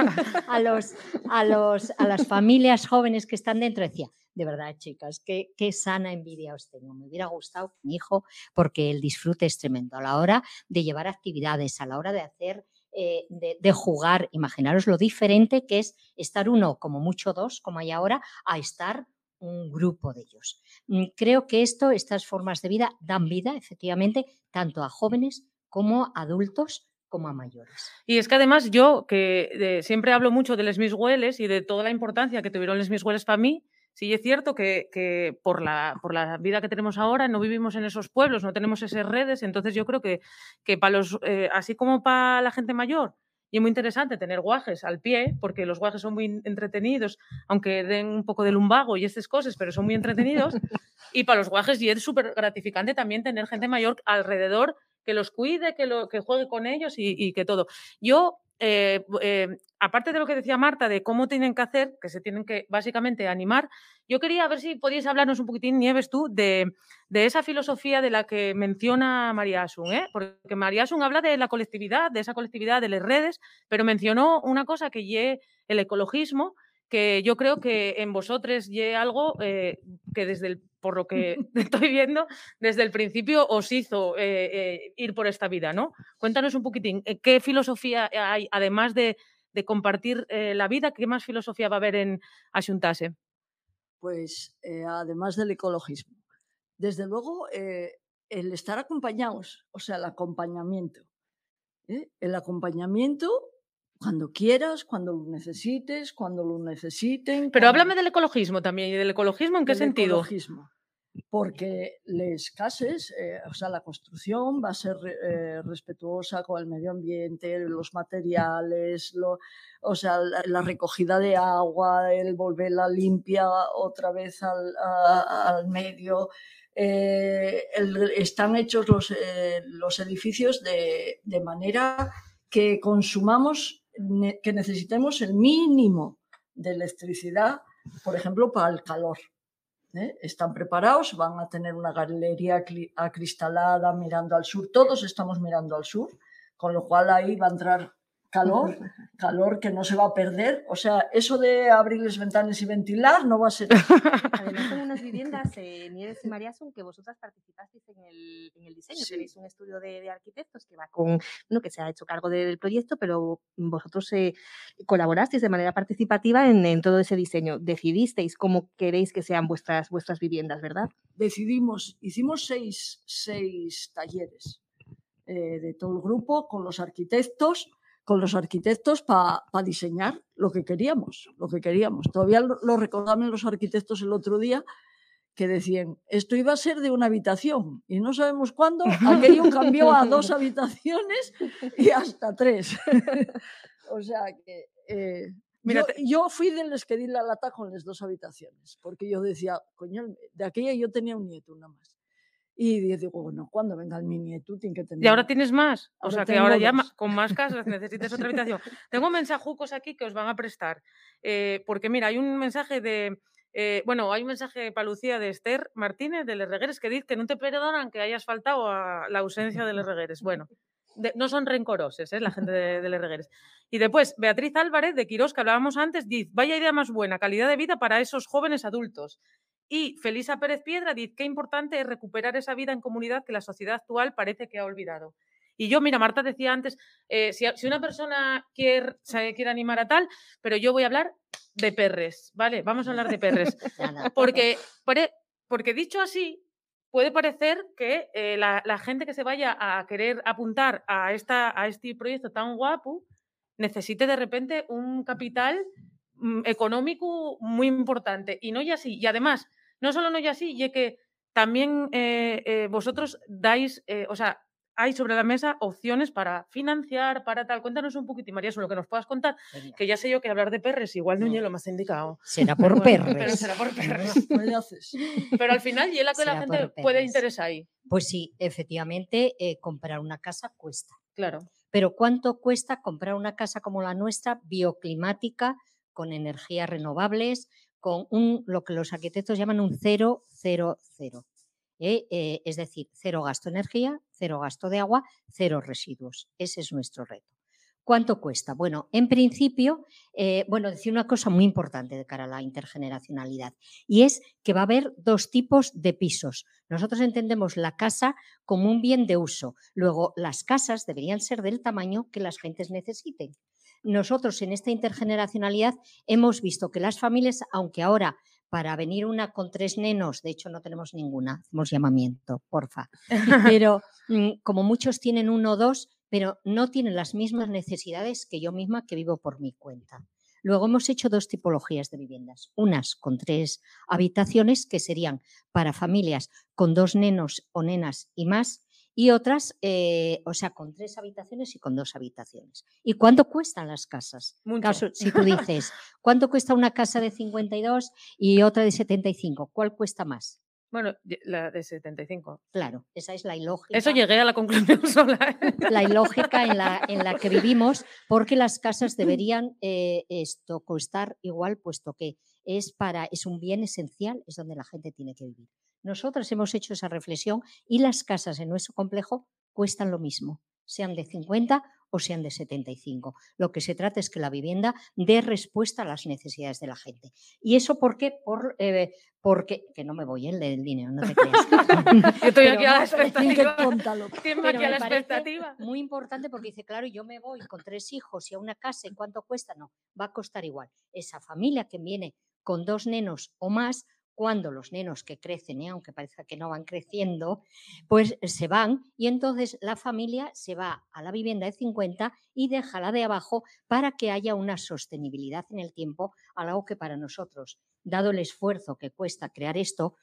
a, los, a, los, a las familias jóvenes que están dentro, decía, de verdad, chicas, qué, qué sana envidia os tengo. Me hubiera gustado mi hijo porque el disfrute es tremendo. A la hora de llevar actividades, a la hora de hacer, eh, de, de jugar, imaginaros lo diferente que es estar uno, como mucho dos, como hay ahora, a estar un grupo de ellos. Mm, Creo que esto, estas formas de vida dan vida, efectivamente, tanto a jóvenes como a adultos como a mayores. Y es que además yo, que eh, siempre hablo mucho de Les Mis Hueles y de toda la importancia que tuvieron Les Mis Hueles para mí, sí es cierto que, que por, la, por la vida que tenemos ahora no vivimos en esos pueblos, no tenemos esas redes, entonces yo creo que, que para los, eh, así como para la gente mayor, y es muy interesante tener guajes al pie, porque los guajes son muy entretenidos, aunque den un poco de lumbago y estas cosas, pero son muy entretenidos. y para los guajes y es súper gratificante también tener gente mayor alrededor que los cuide, que, lo, que juegue con ellos y, que todo. Yo, eh, eh, aparte de lo que decía Marta, de cómo tienen que hacer, que se tienen que básicamente animar, yo quería ver si podíais hablarnos un poquitín, Nieves, tú, de, de esa filosofía de la que menciona María Asun, ¿eh? porque María Asun habla de la colectividad, de esa colectividad de las redes, pero mencionó una cosa que ye el ecologismo, que yo creo que en vosotros ye algo eh, que desde el, por lo que estoy viendo, desde el principio os hizo eh, eh, ir por esta vida, ¿no? Cuéntanos un poquitín, eh, ¿qué filosofía hay, además de, de compartir eh, la vida, qué más filosofía va a haber en Axuntase? Pues además del ecologismo. Desde luego, el estar acompañados, o sea, el acompañamiento. El acompañamiento cuando quieras, cuando lo necesites, cuando lo necesiten. Pero cuando- háblame del ecologismo también, ¿y del ecologismo en qué del sentido? ecologismo. porque les cases, eh, o sea, la construcción va a ser eh, respetuosa con el medio ambiente, los materiales, lo, o sea, la, la, recogida de agua, el volverla limpia otra vez al, a, al medio. Eh, el, están hechos los, eh, los edificios de, de, manera que consumamos, que necesitemos el mínimo de electricidad, por ejemplo, para el calor. ¿eh? están preparados, van a tener una galería acristalada mirando al sur, todos estamos mirando al sur, con lo cual ahí va a entrar calor, calor que no se va a perder. O sea, eso de abrirles ventanas y ventilar no va a ser. Además, son unas viviendas, eh, Nieves y Mariason, que vosotras participasteis en el, en el diseño. Sí. Tenéis un estudio de, de, arquitectos que va con, bueno, que se ha hecho cargo de, del proyecto, pero vosotros eh, colaborasteis de manera participativa en, en, todo ese diseño. Decidisteis cómo queréis que sean vuestras, vuestras viviendas, ¿verdad? Decidimos, hicimos seis, seis talleres eh, de todo el grupo con los arquitectos con los arquitectos para pa diseñar lo que queríamos, lo que queríamos. Todavía lo, lo recordaban los arquitectos el otro día que decían, esto iba a ser de una habitación y no sabemos cuándo, aquello cambió a dos habitaciones y hasta tres. o sea que eh, Mira, yo, yo, fui de los que di la lata con las dos habitaciones, porque yo decía, coño, de aquella yo tenía un nieto nada más. Y digo, bueno, cuando venga el mi nieto, tiene que tener. Y ahora tienes más. Ahora o sea que ahora ya con más casas necesitas otra habitación. Tengo mensajucos aquí que os van a prestar. Eh, porque mira, hay un mensaje de. Eh, bueno, hay un mensaje para Lucía de Esther Martínez de Les Regueres que dice que no te perdonan que hayas faltado a la ausencia de Les Regueres. Bueno, de, no son rencoroses, ¿eh? la gente de, de Les Regueres. Y después, Beatriz Álvarez de Quirós, que hablábamos antes, dice: Vaya idea más buena, calidad de vida para esos jóvenes adultos. Y Felisa Pérez Piedra dice qué importante es recuperar esa vida en comunidad que la sociedad actual parece que ha olvidado. Y yo, mira, Marta decía antes, eh, si, si, una persona quiere, se quiere animar a tal, pero yo voy a hablar de perres, ¿vale? Vamos a hablar de perres. Porque, porque dicho así, puede parecer que eh, la, la, gente que se vaya a querer apuntar a, esta, a este proyecto tan guapo necesite de repente un capital económico muy importante. Y no ya así. Y además, no solo no ya así, y que también eh, eh, vosotros dais, eh, o sea, hay sobre la mesa opciones para financiar, para tal. Cuéntanos un poquitín, María, sobre lo que nos puedas contar, que ya sé yo que hablar de perres igual no, no. lo más indicado. Será por bueno, perres. Pero será por perres. pero al final, y es la que será la gente puede interesar ahí. Pues sí, efectivamente, comprar una casa cuesta. Claro. Pero ¿cuánto cuesta comprar una casa como la nuestra, bioclimática, con energías renovables, con un, lo que los arquitectos llaman un 0, 0, 0. ¿eh? Eh, es decir, cero gasto de energía, cero gasto de agua, cero residuos. Ese es nuestro reto. ¿Cuánto cuesta? Bueno, en principio, eh, bueno, decir una cosa muy importante de cara a la intergeneracionalidad y es que va a haber dos tipos de pisos. Nosotros entendemos la casa como un bien de uso. Luego, las casas deberían ser del tamaño que las gentes necesiten nosotros en esta intergeneracionalidad hemos visto que las familias, aunque ahora para venir una con tres nenos, de hecho no tenemos ninguna, hacemos llamamiento, porfa, pero mm, como muchos tienen uno o dos, pero no tienen las mismas necesidades que yo misma que vivo por mi cuenta. Luego hemos hecho dos tipologías de viviendas, unas con tres habitaciones que serían para familias con dos nenos o nenas y más y otras, eh, o sea, con tres habitaciones y con dos habitaciones. ¿Y cuánto cuestan las casas? Caso, si tú dices, ¿cuánto cuesta una casa de 52 y otra de 75? ¿Cuál cuesta más? Bueno, la de 75. Claro, esa es la ilógica. Eso llegué a la conclusión sola. La ilógica en la, en la que vivimos, porque las casas deberían eh, esto costar igual, puesto que es para es un bien esencial, es donde la gente tiene que vivir. Nosotros hemos hecho esa reflexión y las casas en nuestro complejo cuestan lo mismo, sean de 50 o sean de 75. Lo que se trata es que la vivienda dé respuesta a las necesidades de la gente. ¿Y eso por qué? Por, eh, porque, que no me voy en el dinero, no te creas. yo estoy aquí a la expectativa. Pero aquí a la expectativa. Muy importante porque dice, claro, yo me voy con tres hijos y a una casa, ¿y cuánto cuesta? No, va a costar igual. Esa familia que viene con dos nenos o más cuando los nenos que crecen, ¿eh? aunque parezca que no van creciendo, pues se van y entonces la familia se va a la vivienda de 50 y deja la de abajo para que haya una sostenibilidad en el tiempo, algo que para nosotros, dado el esfuerzo que cuesta crear esto,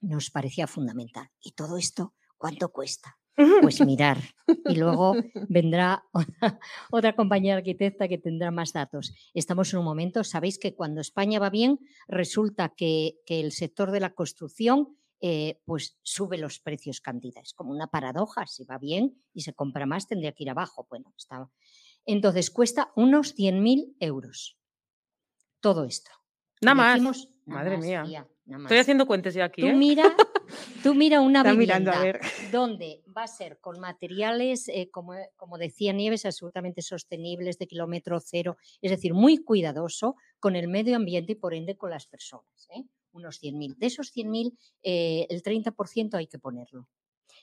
nos parecía fundamental. ¿Y todo esto cuánto cuesta? Pues mirar. Y luego vendrá otra, otra compañera arquitecta que tendrá más datos. Estamos en un momento, sabéis que cuando España va bien, resulta que, que el sector de la construcción eh, pues sube los precios cantidad. Es como una paradoja. Si va bien y se compra más, tendría que ir abajo. Bueno, está. Entonces cuesta unos 100.000 euros. Todo esto. Nada más. decimos, nada Madre más, mía. tía, nada Estoy haciendo cuentas ya aquí, Tú ¿eh? mira, tú mira una Está vivienda mirando a ver. donde va a ser con materiales, eh, como, como decía Nieves, absolutamente sostenibles, de kilómetro cero, es decir, muy cuidadoso con el medio ambiente y por ende con las personas. ¿eh? Unos 100.000. De esos 100.000, eh, el 30% hay que ponerlo.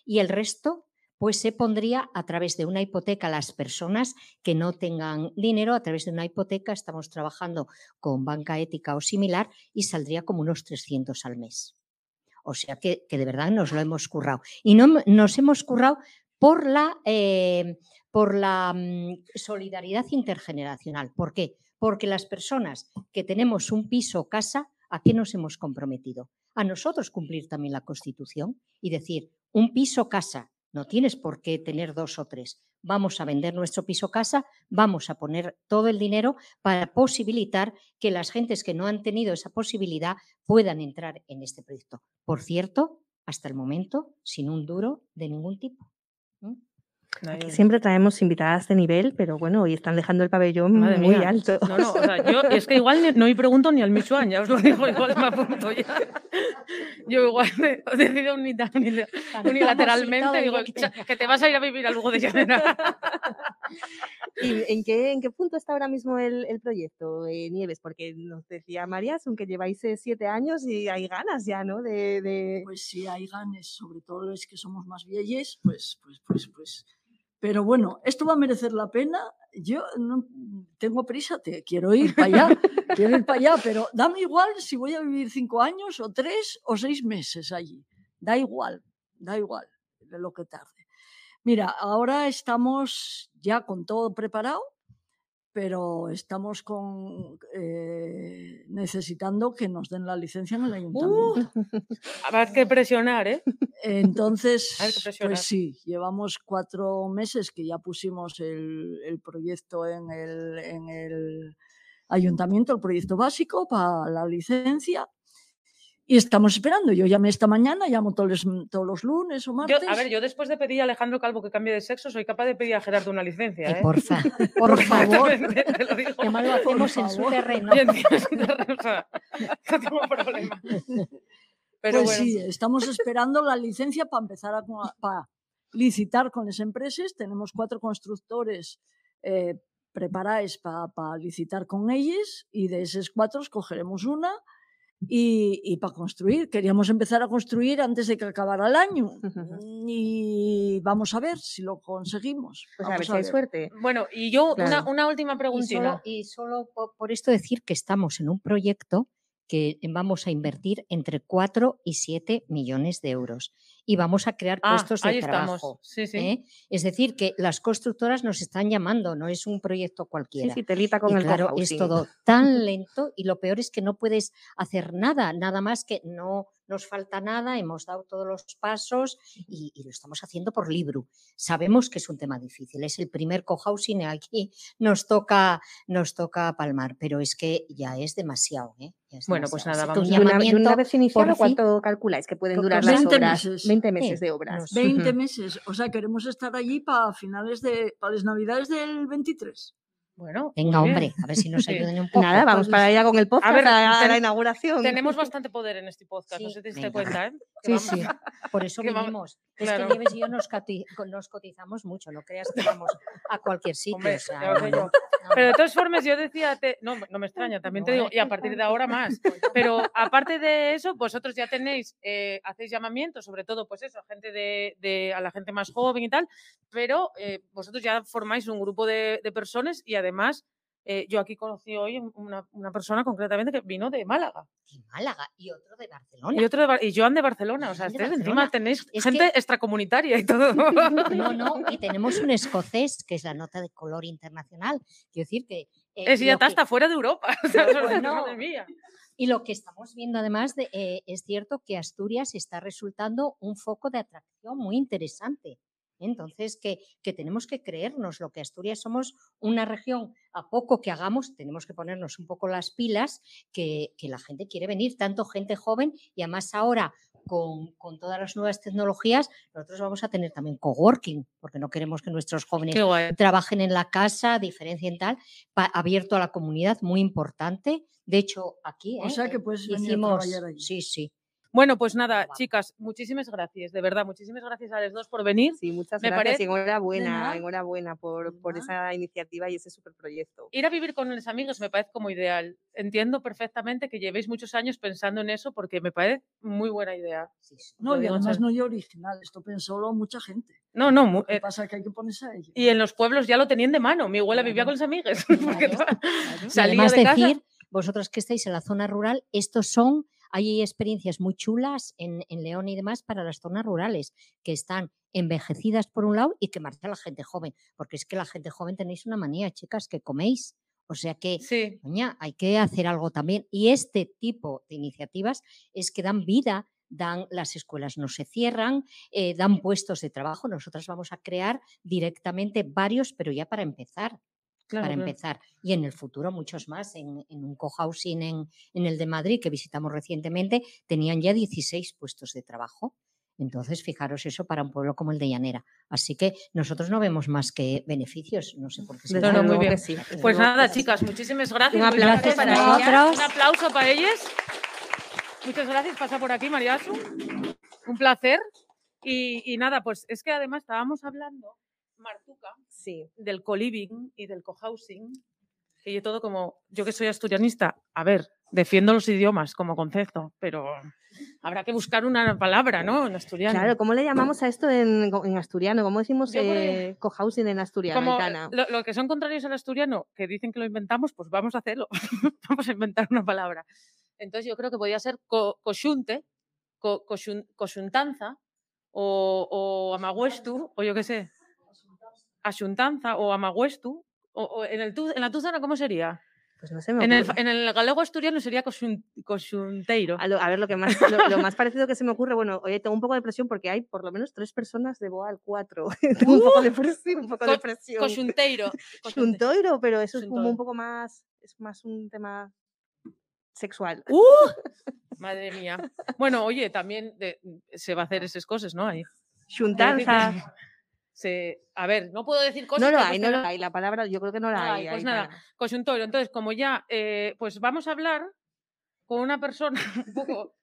Y el resto, pues se pondría a través de una hipoteca a las personas que no tengan dinero, a través de una hipoteca estamos trabajando con banca ética o similar y saldría como unos 300 al mes. O sea que, de verdad nos lo hemos currado. Y no nos hemos currado por la, eh, por la mm, solidaridad intergeneracional. ¿Por qué? Porque las personas que tenemos un piso o casa, ¿a qué nos hemos comprometido? A nosotros cumplir también la Constitución y decir, un piso casa, no tienes por qué tener dos o tres. Vamos a vender nuestro piso casa, vamos a poner todo el dinero para posibilitar que las gentes que no han tenido esa posibilidad puedan entrar en este proyecto. Por cierto, hasta el momento, sin un duro de ningún tipo. Aquí siempre traemos invitadas de nivel, pero bueno, hoy están dejando el pabellón Madre muy mía. alto. No, no, o sea, yo es que igual ni- no me pregunto ni al Michoacán, ya os lo digo, igual me apunto ya. Yo igual me- he decidido unilateralmente, digo, "Cha, que te vas a ir a vivir a Lugo de Llanera. ¿Y en qué, en qué punto está ahora mismo el, el proyecto, eh, Nieves? Porque nos decía María, aunque lleváis eh, siete años y hay ganas ya, ¿no? De, de- Pues si hay ganes, sobre todo los que somos más vieyes, pues, pues, pues, pues. Pero bueno, esto va a merecer la pena. Yo no tengo prisa, te quiero ir para allá, quiero ir para allá, pero dame igual si voy a vivir cinco años o tres o seis meses allí. Da igual, da igual de lo que tarde. Mira, ahora estamos ya con todo preparado, pero estamos con, eh, necesitando que nos den la licencia en el ayuntamiento. Habrá que presionar, ¿eh? Entonces, presionar. pues sí, llevamos cuatro meses que ya pusimos el, el proyecto en el, en el ayuntamiento, el proyecto básico para la licencia. Y estamos esperando. Yo llamé esta mañana, llamo todos los, todos los lunes o Yo, martes. a ver, yo después de pedir a Alejandro Calvo que cambie de sexo, soy capaz de pedir a Gerardo una licencia, ¿eh? porfa, por favor. Te lo digo. Además lo hacemos en su terreno. O sea, no tengo problema. Pero pues bueno, sí, estamos esperando la licencia para empezar a, para licitar con las empresas. Tenemos cuatro constructores eh, preparados para licitar con ellos y de esos cuatro escogeremos una y, para construir. Queríamos empezar a construir antes de que acabara el año y vamos a ver si lo conseguimos. pues a ver Vamos si hay suerte. bueno, y yo una, Claro. una última Y preguntita. solo, y solo po- por esto decir que estamos en un proyecto que vamos a invertir entre 4 y 7 millones de euros y vamos a crear Ah, puestos de ahí estamos. trabajo. Sí, sí. ¿eh? Es decir, que las constructoras nos están llamando, no es un proyecto cualquiera. sí, telita con y el claro, es todo tan lento y lo peor es que no puedes hacer nada, nada más que no nos falta nada, hemos dado todos los pasos y, y lo estamos haciendo por Libru. Sabemos que es un tema difícil, es el primer cohousing y aquí nos toca, nos toca palmar, pero es que ya es demasiado. ¿eh? Ya es Bueno, pues nada, vamos un una, y llamamiento, una vez iniciado, ¿cuánto calculáis que pueden durar las 20 obras? meses. 20 meses de obras. nos- 20 Ujú. meses. O sea, queremos estar allí para finales de, para las navidades del 23. Bueno, Venga, hombre, a ver si nos Sí. ayuden un poco. Nada, vamos pues para allá con el podcast a, ver, a la inauguración. Tenemos bastante poder en este podcast, no sé si te diste cuenta, ¿eh? Que Sí, vamos- sí, por eso que vamos- vinimos. claro. Es que Nieves y yo nos, cati- co- nos cotizamos mucho, no creas que vamos a cualquier sitio. Hombre, o sea, ya lo sé no, yo. no, Pero de todas formas, yo decía, te- no, no me extraña, también te digo, y a partir de ahora más. Pero aparte de eso, vosotros ya tenéis, eh, hacéis llamamientos, sobre todo, pues eso, a gente de, de- a la gente más joven y tal, pero eh, vosotros ya formáis un grupo de, de personas y además, eh, yo aquí conocí hoy una, una persona concretamente que vino de Málaga De Málaga y otro de Barcelona. y otro de y Joan de Barcelona. O sea, ustedes encima tenéis Es gente extracomunitaria y todo. No, no, y tenemos un escocés que es la nota de color internacional. Quiero decir que. eh, Es ya está hasta fuera de Europa. Bueno. Y lo que estamos viendo además de, eh, es cierto que Asturias está resultando un foco de atracción muy interesante. Entonces, que, que, tenemos que creernos lo que Asturias somos una región, a poco que hagamos, tenemos que ponernos un poco las pilas, que, que la gente quiere venir, tanto gente joven y además ahora con, con, todas las nuevas tecnologías, nosotros vamos a tener también coworking, porque no queremos que nuestros jóvenes trabajen en la casa, diferencien tal, pa, abierto a la comunidad, muy importante. De hecho, aquí o ¿eh? sea que puedes hicimos, venir a allí. sí, sí. Bueno, pues nada, chicas, muchísimas gracias, de verdad, muchísimas gracias a las dos por venir. Sí, muchas Me gracias parece- y enhorabuena, enhorabuena por, por esa iniciativa y ese superproyecto. Ir a vivir con los amigos me parece como ideal. Entiendo perfectamente que llevéis muchos años pensando en eso porque me parece muy buena idea. sí, sí. No, y además no yo original, esto pensólo mucha gente. No, no, mu- Lo que eh, pasa es que hay que ponerse a ello. y en los pueblos ya lo tenían de mano. Mi abuela vivía con los amigos. Claro, claro. Salía además de casa. decir, vosotros que estáis en la zona rural, estos son, hay experiencias muy chulas en, en León y demás para las zonas rurales, que están envejecidas por un lado y que marcha la gente joven, porque es que la gente joven tenéis una manía, chicas, que coméis. O sea que, Sí, hay que hacer algo también. Y este tipo de iniciativas es que dan vida, dan, las escuelas no se cierran, eh, dan puestos de trabajo. Nosotras vamos a crear directamente varios, pero ya para empezar claro. para claro. empezar. Y en el futuro muchos más. En, en un cohousing en, en el de Madrid que visitamos recientemente, tenían ya 16 puestos de trabajo. Entonces, fijaros eso para un pueblo como el de Llanera. Así que nosotros no vemos más que beneficios. No sé por qué se No, no, muy bien. que sí, desde Pues nada, que sí. chicas, muchísimas gracias. Un muchas aplauso gracias para ellas. Un aplauso para ellas. Muchas gracias. Pasa por aquí, Mariasu. Un placer. Y, y nada, pues es que además estábamos hablando, Martuca, Sí, del co-living y del co-housing. Que yo todo como, yo que soy asturianista, a ver, defiendo los idiomas como concepto, pero habrá que buscar una palabra, ¿no? En asturiano. claro, ¿cómo le llamamos a esto en, en asturiano? ¿Cómo decimos eh, cohousing en asturiano, como Aitana? lo, lo que son contrarios al asturiano, que dicen que lo inventamos, pues vamos a hacerlo. vamos a inventar una palabra. Entonces yo creo que podría ser co, coxunte, co, coxun- coxuntanza, o, o amagüestu, o yo qué sé, axuntanza, o amagüestu, o, o en, el en la tu zona, ¿cómo sería? Pues no me En el, en el galego asturiano sería coxunteiro. A, a ver, lo, que más, lo, lo más parecido que se me ocurre, bueno, oye, tengo un poco de presión porque hay por lo menos tres personas de Boal, cuatro. tengo un poco de presión, un poco de presión. Coxunteiro. coxunte- Xuntoiro, pero eso es como un poco más, es más un tema sexual. ¡Uh! Madre mía. Bueno, oye, también de- se va a hacer esas cosas, ¿no? Ahí. Xuntanza. Se, a ver, no puedo decir cosas. No lo hay, no después lo hay. La palabra yo creo que no la No hay. hay, pues Aitana. nada. Coyuntorio. Entonces, como ya, eh, pues vamos a hablar con una persona un poco.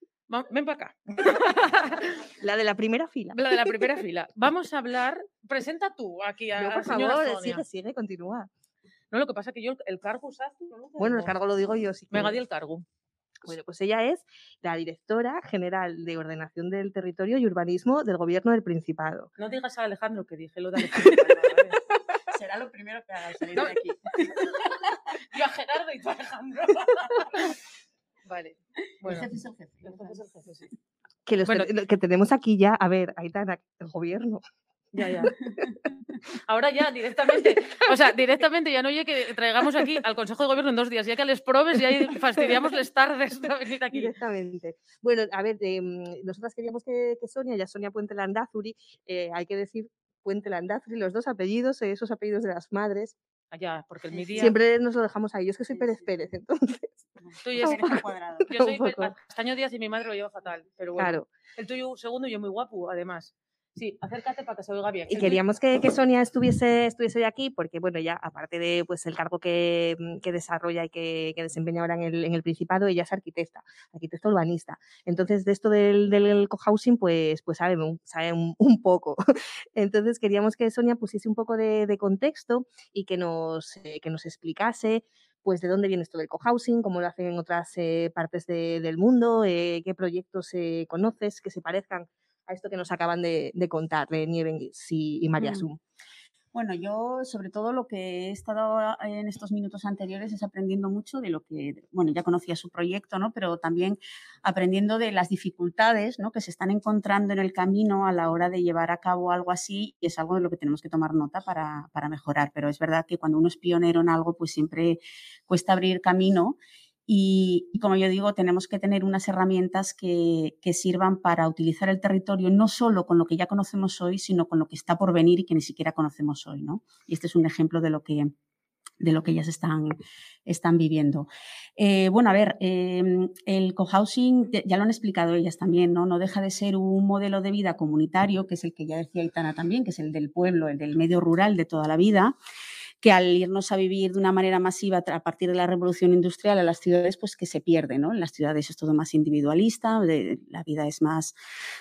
Ven para acá. La de la primera fila. La de la primera fila. Vamos a hablar. Presenta tú aquí a, No, a por señora favor, Sonia. sigue, sigue, continúa. No, lo que pasa es que yo el, cargo usaste. No Bueno, el cargo lo digo yo. Si Venga, quieres. di el cargo. Bueno, pues ella es la directora general de Ordenación del Territorio y Urbanismo del Gobierno del Principado. No digas a Alejandro que dije lo de Alejandro. ¿vale? Será lo primero que haga al salir No. de aquí. Yo a Gerardo y tú a Alejandro. vale. Bueno, el jefe es el jefe. el jefe es el jefe, sí. Que, los Bueno. que tenemos aquí ya, a ver, Aitana, el gobierno. Ya, ya. Ahora ya, directamente, o sea, directamente ya no oye que traigamos aquí al Consejo de Gobierno en dos días, ya que les probes y ahí fastidiamos las tardes de venir aquí. Directamente. Bueno, a ver, em, nosotras queríamos que, que Sonia, ya Sonia Puente Landázuri, eh, hay que decir Puente Landázuri, los dos apellidos, eh, esos apellidos de las madres, Allá, porque el mi día. siempre nos lo dejamos ahí. Yo es que soy Pérez. Pérez, entonces, Tú y es- Eres un cuadrado. yo soy. Castaño Díaz y mi madre lo lleva fatal, pero bueno. claro. El tuyo segundo y yo muy guapo, además. Sí, acércate para que se oiga bien. Y queríamos que, que Sonia estuviese, estuviese hoy aquí porque, bueno, ya aparte de pues, el cargo que, mm, que desarrolla y que, que desempeña ahora en el, en el Principado, ella es arquitecta, arquitecta urbanista. Entonces, de esto del, del cohousing, pues, pues sabe, un, sabe un, un poco. Entonces, queríamos que Sonia pusiese un poco de, de contexto y que nos, eh, que nos explicase pues de dónde viene esto del cohousing, cómo lo hacen en otras eh, partes de- del mundo, eh, qué proyectos eh, conoces que se parezcan a esto que nos acaban de, de contar de Nievenguis y, y María Mm. Sum. Bueno, yo sobre todo lo que he estado a- en estos minutos anteriores es aprendiendo mucho de lo que, bueno, ya conocía su proyecto, ¿no? Pero también aprendiendo de las dificultades, ¿no? Que se están encontrando en el camino a la hora de llevar a cabo algo así y es algo de lo que tenemos que tomar nota para, para mejorar. Pero es verdad que cuando uno es pionero en algo, pues siempre cuesta abrir camino Y, y como yo digo, tenemos que tener unas herramientas que, que sirvan para utilizar el territorio no solo con lo que ya conocemos hoy, sino con lo que está por venir y que ni siquiera conocemos hoy. ¿no? Y este es un ejemplo de lo que, de lo que ellas están, están viviendo. Eh, bueno, a ver, eh, el cohousing, ya lo han explicado ellas también, ¿no? No deja de ser un modelo de vida comunitario, que es el que ya decía Itana también, que es el del pueblo, el del medio rural de toda la vida que al irnos a vivir de una manera masiva a partir de la revolución industrial a las ciudades, pues que se pierde, ¿no? En las ciudades es todo más individualista, la vida es más,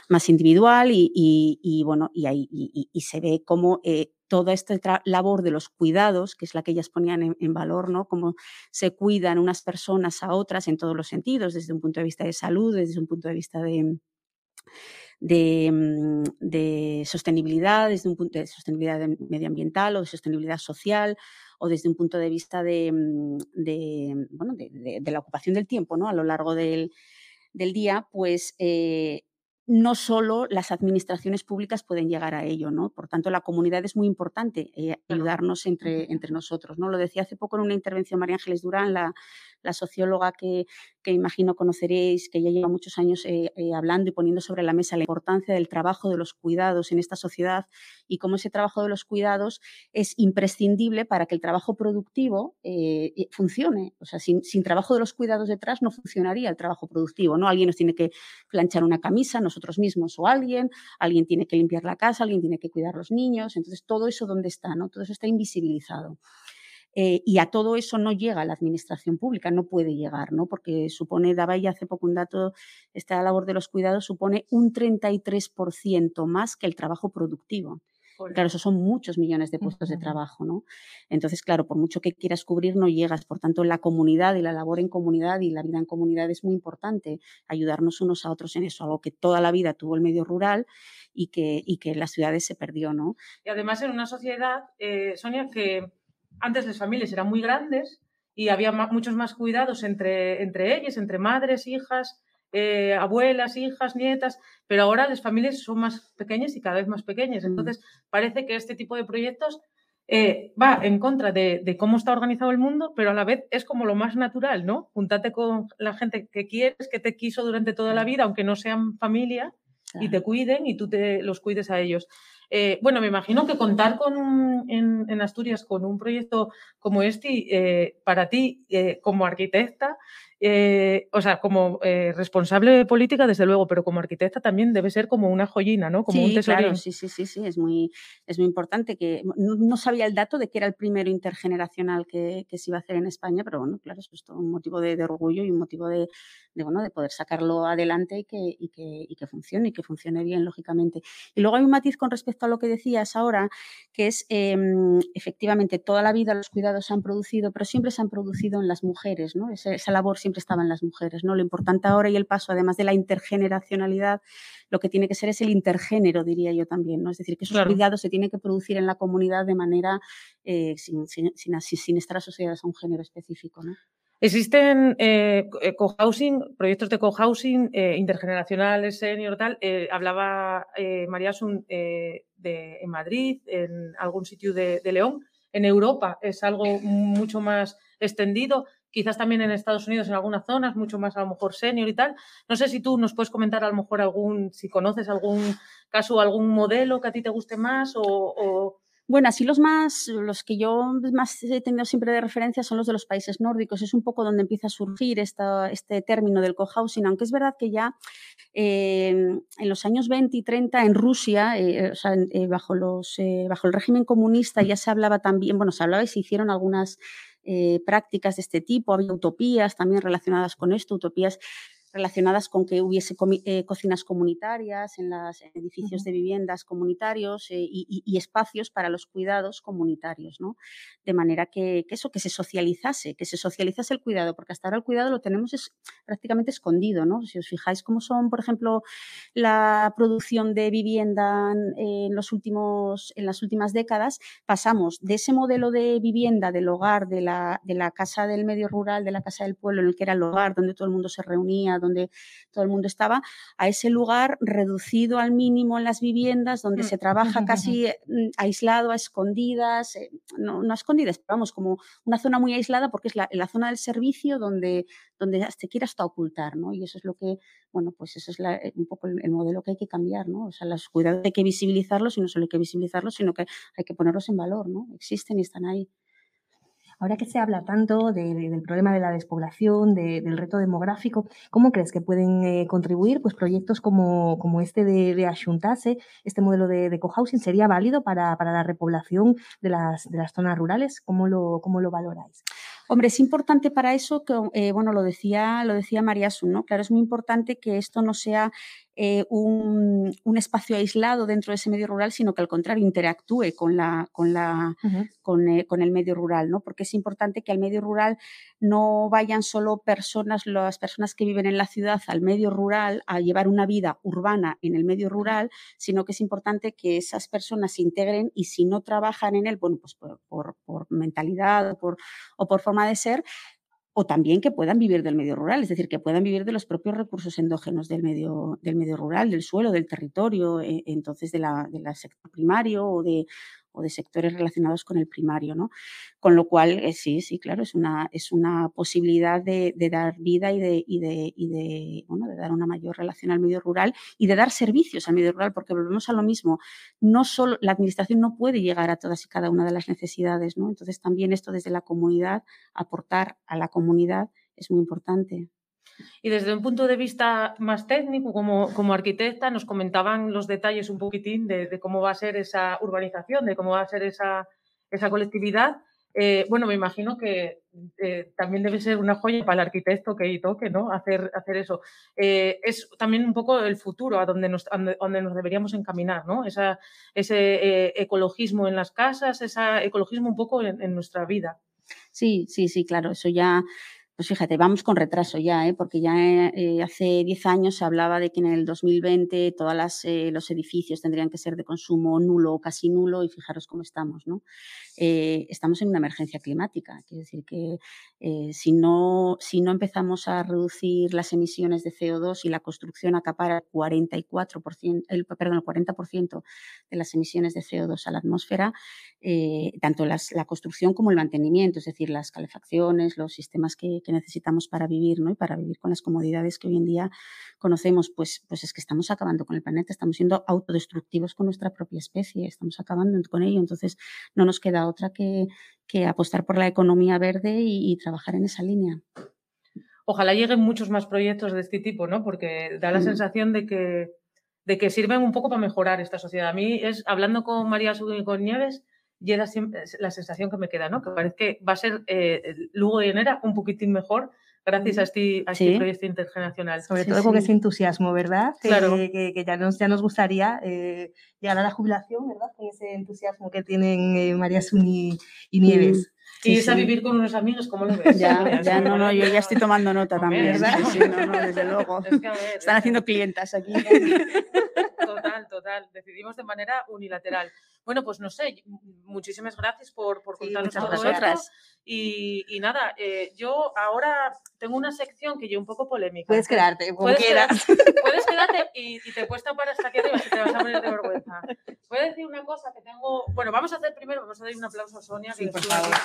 más individual y, y, bueno, y, hay, y, se ve cómo eh, toda esta labor de los cuidados, que es la que ellas ponían en, en, valor, ¿no? Cómo se cuidan unas personas a otras en todos los sentidos, desde un punto de vista de salud, desde un punto de vista de, de, mm, de, sostenibilidad, desde un punto de sostenibilidad medioambiental o de sostenibilidad social o desde un punto de vista de, mm, de bueno, de, la ocupación del tiempo ¿no? a lo largo del, del día, pues eh, no solo las administraciones públicas pueden llegar a ello, ¿no? Por tanto, la comunidad es muy importante eh, ayudarnos entre, entre nosotros, ¿no? Lo decía hace poco en una intervención María Ángeles Durán, la, la socióloga que, que, imagino conoceréis, que ya lleva muchos años eh, eh, hablando y poniendo sobre la mesa la importancia del trabajo de los cuidados en esta sociedad y cómo ese trabajo de los cuidados es imprescindible para que el trabajo productivo eh, funcione. O sea, sin, trabajo de los cuidados detrás no funcionaría el trabajo productivo, ¿no? Alguien nos tiene que planchar una camisa, nosotros mismos o alguien, alguien tiene que limpiar la casa, alguien tiene que cuidar los niños, entonces todo eso dónde está, ¿no? Todo eso está invisibilizado. Eh, y a todo eso no llega la administración pública, no puede llegar, ¿no? porque supone, daba ya hace poco un dato, esta labor de los cuidados supone un 33% más que el trabajo productivo. Claro, esos son muchos millones de puestos de trabajo, ¿no? Entonces, claro, por mucho que quieras cubrir, no llegas. Por tanto, la comunidad y la labor en comunidad y la vida en comunidad es muy importante, ayudarnos unos a otros en eso, algo que toda la vida tuvo el medio rural y que, y que en las ciudades se perdió, ¿no? Y además en una sociedad, eh, Sonia, que antes las familias eran muy grandes y había muchos más cuidados entre, entre ellas, entre madres, hijas, eh, abuelas, hijas, nietas, pero ahora las familias son más pequeñas y cada vez más pequeñas. Mm. Entonces, parece que este tipo de proyectos eh, va en contra de, de, cómo está organizado el mundo, pero a la vez es como lo más natural, ¿no? Juntarte con la gente que quieres, que te quiso durante toda la vida, aunque no sean familia, y te cuiden y tú te los cuides a ellos. Eh, bueno, me imagino que contar con un, en, en, Asturias con un proyecto como este, eh, para ti, eh, como arquitecta, eh, o sea, como eh, responsable política, desde luego, pero como arquitecta también debe ser como una joyina, ¿no? Como sí, un tesorín. Claro, sí, sí, sí, sí, es muy, es muy importante que no, no, sabía el dato de que era el primero intergeneracional que, que, se iba a hacer en España, pero bueno, claro, es todo un motivo de, de orgullo y un motivo de, de, bueno, de poder sacarlo adelante y que, y que, y que funcione, y que funcione bien, lógicamente. Y luego hay un matiz con respecto a lo que decías ahora, que es eh, efectivamente toda la vida los cuidados se han producido, pero siempre se han producido en las mujeres, ¿no? Esa, esa labor siempre siempre estaban las mujeres. ¿no? Lo importante ahora y el paso, además de la intergeneracionalidad, lo que tiene que ser es el intergénero, diría yo también. ¿no? Es decir, que esos claro. cuidados se tienen que producir en la comunidad de manera eh, sin, sin, sin, sin, estar asociadas a un género específico. ¿no? Existen eh, cohousing, proyectos de cohousing eh, intergeneracionales, senior, tal. Eh, hablaba eh, María Asun eh, de, en Madrid, en algún sitio de, de León. En Europa es algo mucho más extendido quizás también en Estados Unidos en algunas zonas, mucho más a lo mejor senior y tal. No sé si tú nos puedes comentar a lo mejor algún, si conoces algún caso algún modelo que a ti te guste más o. Bueno, así los más, los que yo más he tenido siempre de referencia son los de los países nórdicos. Es un poco donde empieza a surgir este término del cohousing, aunque es verdad que ya eh, en los años 20 y 30 en Rusia, eh, eh, bajo, los, bajo el régimen comunista ya se hablaba también, bueno, se hablaba y se hicieron algunas eh, prácticas de este tipo, había utopías también relacionadas con esto, utopías relacionadas con que hubiese eh, cocinas comunitarias en los edificios uh -huh. de viviendas comunitarios eh, y, y, espacios para los cuidados comunitarios, ¿no? De manera que, que, eso, que se socializase, que se socializase el cuidado, porque hasta ahora el cuidado lo tenemos es, prácticamente escondido, ¿no? Si os fijáis cómo son, por ejemplo, la producción de vivienda en, los últimos, en las últimas décadas, pasamos de ese modelo de vivienda, del hogar, de la, de la casa del medio rural, de la casa del pueblo, en el que era el hogar, donde todo el mundo se reunía, donde todo el mundo estaba, a ese lugar reducido al mínimo en las viviendas, donde Mm. se trabaja casi mm, aislado, a escondidas, eh, no, no a escondidas, pero vamos, como una zona muy aislada porque es la, la zona del servicio donde, donde se quiere hasta ocultar, ¿no? Y eso es lo que, bueno, pues eso es la- eh, un poco el, el modelo que hay que cambiar, ¿no? O sea, los cuidados hay que visibilizarlos y no solo hay que visibilizarlos, sino que hay que ponerlos en valor, ¿no? Existen y están ahí. Ahora que se habla tanto de- de- del problema de la despoblación, de- del reto demográfico, ¿cómo crees que pueden eh, contribuir pues, proyectos como, como este de, Axuntase, este modelo de, de cohousing? ¿Sería válido para, para la repoblación de las, de las zonas rurales? ¿Cómo lo, cómo lo valoráis? Hombre, es importante para eso que, eh, bueno, lo decía, lo decía María Sun, ¿no? Claro, es muy importante que esto no sea eh, un, un espacio aislado dentro de ese medio rural, sino que al contrario interactúe con la, con la, con, eh, con el medio rural, ¿no? Porque es importante que al medio rural no vayan solo personas, las personas que viven en la ciudad al medio rural a llevar una vida urbana en el medio rural, sino que es importante que esas personas se integren y si no trabajan en él, bueno, pues por, por, por mentalidad o por, o por forma de ser, o también que puedan vivir del medio rural, es decir, que puedan vivir de los propios recursos endógenos del medio, del medio rural, del suelo, del territorio, eh, entonces de la, del sector primario o de, o de sectores relacionados con el primario, ¿no? Con lo cual, eh, sí, sí, claro, es una, es una posibilidad de, de dar vida y de, y, de, y de, bueno, de dar una mayor relación al medio rural y de dar servicios al medio rural, porque volvemos a lo mismo, no solo la administración no puede llegar a todas y cada una de las necesidades, ¿no? Entonces también esto desde la comunidad, aportar a la comunidad es muy importante. Y desde un punto de vista más técnico, como, como arquitecta, nos comentaban los detalles un poquitín de, de, cómo va a ser esa urbanización, de cómo va a ser esa, esa colectividad. Eh, bueno, me imagino que eh, también debe ser una joya para el arquitecto que toque, ¿no? Hacer, hacer eso. Eh, es también un poco el futuro a donde nos, a donde nos deberíamos encaminar, ¿no? Esa, ese eh, ecologismo en las casas, ese ecologismo un poco en, en nuestra vida. Sí, sí, sí, claro, eso ya pues fíjate, vamos con retraso ya, ¿eh? porque ya eh, hace 10 años se hablaba de que en el 2020 todos eh, los edificios tendrían que ser de consumo nulo o casi nulo y fijaros cómo estamos. ¿no? Eh, estamos en una emergencia climática, quiere decir que eh, si, no, si no empezamos a reducir las emisiones de CO2 y la construcción acapara el 44%, el, perdón, el 40% de las emisiones de CO2 a la atmósfera, tanto las, la construcción como el mantenimiento, es decir, las calefacciones, los sistemas que, que necesitamos para vivir ¿no? y para vivir con las comodidades que hoy en día conocemos, pues, pues es que estamos acabando con el planeta, estamos siendo autodestructivos con nuestra propia especie, estamos acabando con ello, entonces no nos queda otra que, que apostar por la economía verde y, y trabajar en esa línea. Ojalá lleguen muchos más proyectos de este tipo, ¿no? Porque da la mm. sensación de que, de que sirven un poco para mejorar esta sociedad. A mí es, hablando con María Sugui y con Nieves, y la, la sensación que me queda, ¿no? Que parece que va a ser eh, Lugo y Enera un poquitín mejor gracias a este, a este sí. proyecto intergeneracional. Sobre sí, todo sí. con ese entusiasmo, ¿verdad? Claro. Que, que, que ya, nos, ya nos gustaría eh, llegar a la jubilación, ¿verdad? Con ese entusiasmo que tienen eh, María Suni y Nieves. Sí, y es a vivir con unos amigos, ¿cómo lo ves? Ya, ya, no, no, yo ya estoy tomando nota también. ¿verdad? Sí, no, no, desde luego. Es que, a ver, Están haciendo clientas aquí. Total, total. Decidimos de manera unilateral. Bueno, pues no sé, muchísimas gracias por, por contarnos sí, todo vosotras. esto. Y, y nada, eh, yo ahora tengo una sección que yo un poco polémica. Puedes quedarte, como puedes quieras. Quedarte, puedes quedarte y, y, te puesto para hasta aquí arriba si te vas a poner de vergüenza. Voy a decir una cosa que tengo. Bueno, vamos a hacer primero, vamos a dar un aplauso a Sonia. Sí, que por favor.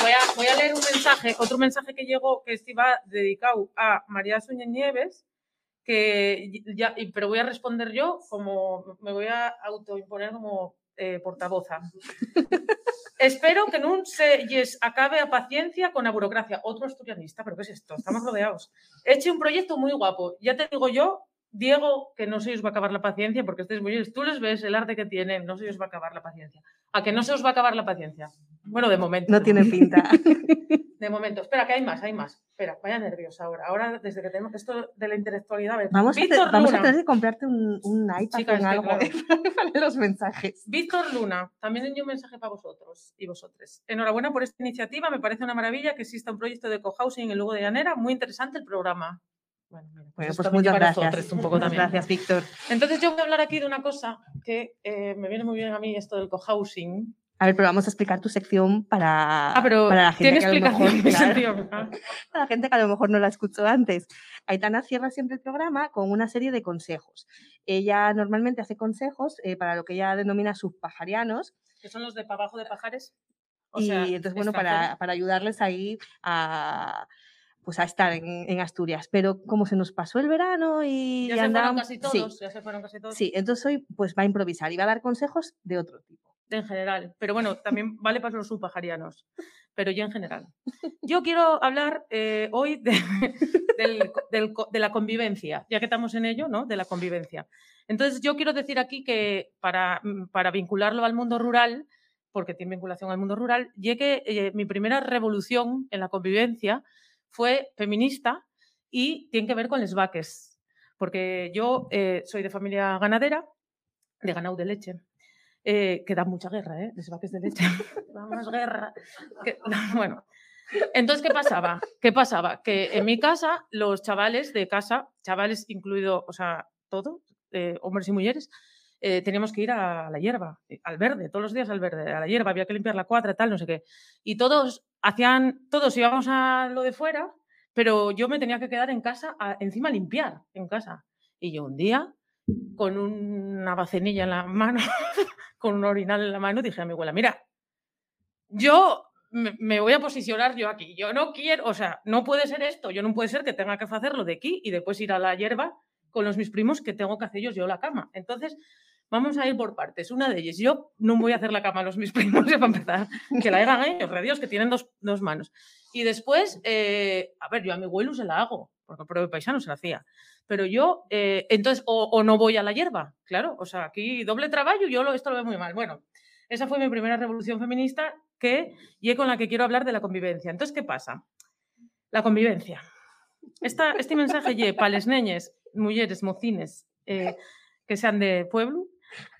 Voy a, voy a, leer un mensaje, otro mensaje que llegó que va dedicado a María Suñé Nieves, que ya, pero voy a responder yo como me voy a autoimponer como eh, portavoza. Espero que no se yes, acabe a paciencia con la burocracia. Otro asturianista, pero ¿qué es esto? Estamos rodeados. Eche un proyecto muy guapo. Ya te digo yo, Diego, que no se os va a acabar la paciencia porque estáis muy Tú les ves el arte que tienen, no se os va a acabar la paciencia. ¿A que no se os va a acabar la paciencia? Bueno, de momento. No tiene pinta. De momento. Espera, que hay más, hay más. Espera, vaya nervios ahora. Ahora, desde que tenemos esto de la intelectualidad. Vamos, a, te, vamos a, tener que comprarte un, un iPad Chicas, con algo claro. para los mensajes. Víctor Luna, también envió un mensaje para vosotros y vosotros. Enhorabuena por esta iniciativa. Me parece una maravilla que exista un proyecto de cohousing en Lugo de Llanera. Muy interesante el programa. Bueno, mira, pues, pues muchas para gracias. nosotros, un poco muchas también. gracias, Víctor. Entonces yo voy a hablar aquí de una cosa que eh, me viene muy bien a mí, esto del cohousing, A ver, pero vamos a explicar tu sección para, Ah, pero para la gente tiene que a lo mejor, claro, para la gente que a lo mejor no la escuchó antes. Aitana cierra siempre el programa con una serie de consejos. Ella normalmente hace consejos eh, para lo que ella denomina subpajarianos Que son los de para abajo de pajares. O y sea, entonces, bueno, para, para ayudarles ahí a, pues a estar en, en Asturias. Pero como se nos pasó el verano y Ya se fueron andábamos- casi sí, todos. Ya se fueron casi todos. sí, entonces hoy pues va a improvisar y va a dar consejos de otro tipo. en general. Pero bueno, también vale para los subpajarianos, pero ya en general. Yo quiero hablar eh, hoy de, del- del de la convivencia, ya que estamos en ello, ¿no? De la convivencia. Entonces, yo quiero decir aquí que para, mm, para vincularlo al mundo rural, porque tiene vinculación al mundo rural, llegué, eh, mi primera revolución en la convivencia fue feminista y tiene que ver con les vaques, porque yo eh, soy de familia ganadera, de ganado de leche, eh, que da mucha guerra, ¿eh? Les vaques de leche. da más guerra. que- bueno. Entonces, ¿qué pasaba? ¿Qué pasaba? Que en mi casa, los chavales de casa, chavales incluido, o sea, todo, eh, hombres y mujeres, eh, teníamos que ir a la hierba, al verde, todos los días al verde, a la hierba, había que limpiar la cuadra, tal, no sé qué. Y todos hacían, todos íbamos a lo de fuera, pero yo me tenía que quedar en casa, encima limpiar en casa. Y yo un día, con una bacenilla en la mano, con un orinal en la mano, dije a mi abuela, mira, yo me, me voy a posicionar yo aquí, yo no quiero, o sea, no puede ser esto, yo no puede ser que tenga que hacerlo de aquí y después ir a la hierba con los mis primos que tengo que hacer ellos yo la cama. Entonces, vamos a ir por partes. Una de ellas, yo no voy a hacer la cama a los mis primos, para empezar, que la hagan ellos, re Dios, que tienen dos, dos manos. Y después, eh, a ver, yo a mi abuelo se la hago, porque el propio paisano se la hacía. Pero yo, eh, entonces, o, no voy a la hierba, claro, o sea, aquí doble trabajo, yo lo, esto lo veo muy mal. Bueno, esa fue mi primera revolución feminista que, y con la que quiero hablar de la convivencia. Entonces, ¿qué pasa? La convivencia. Esta, este mensaje para les neñes, mujeres, mocines, eh, que sean de pueblo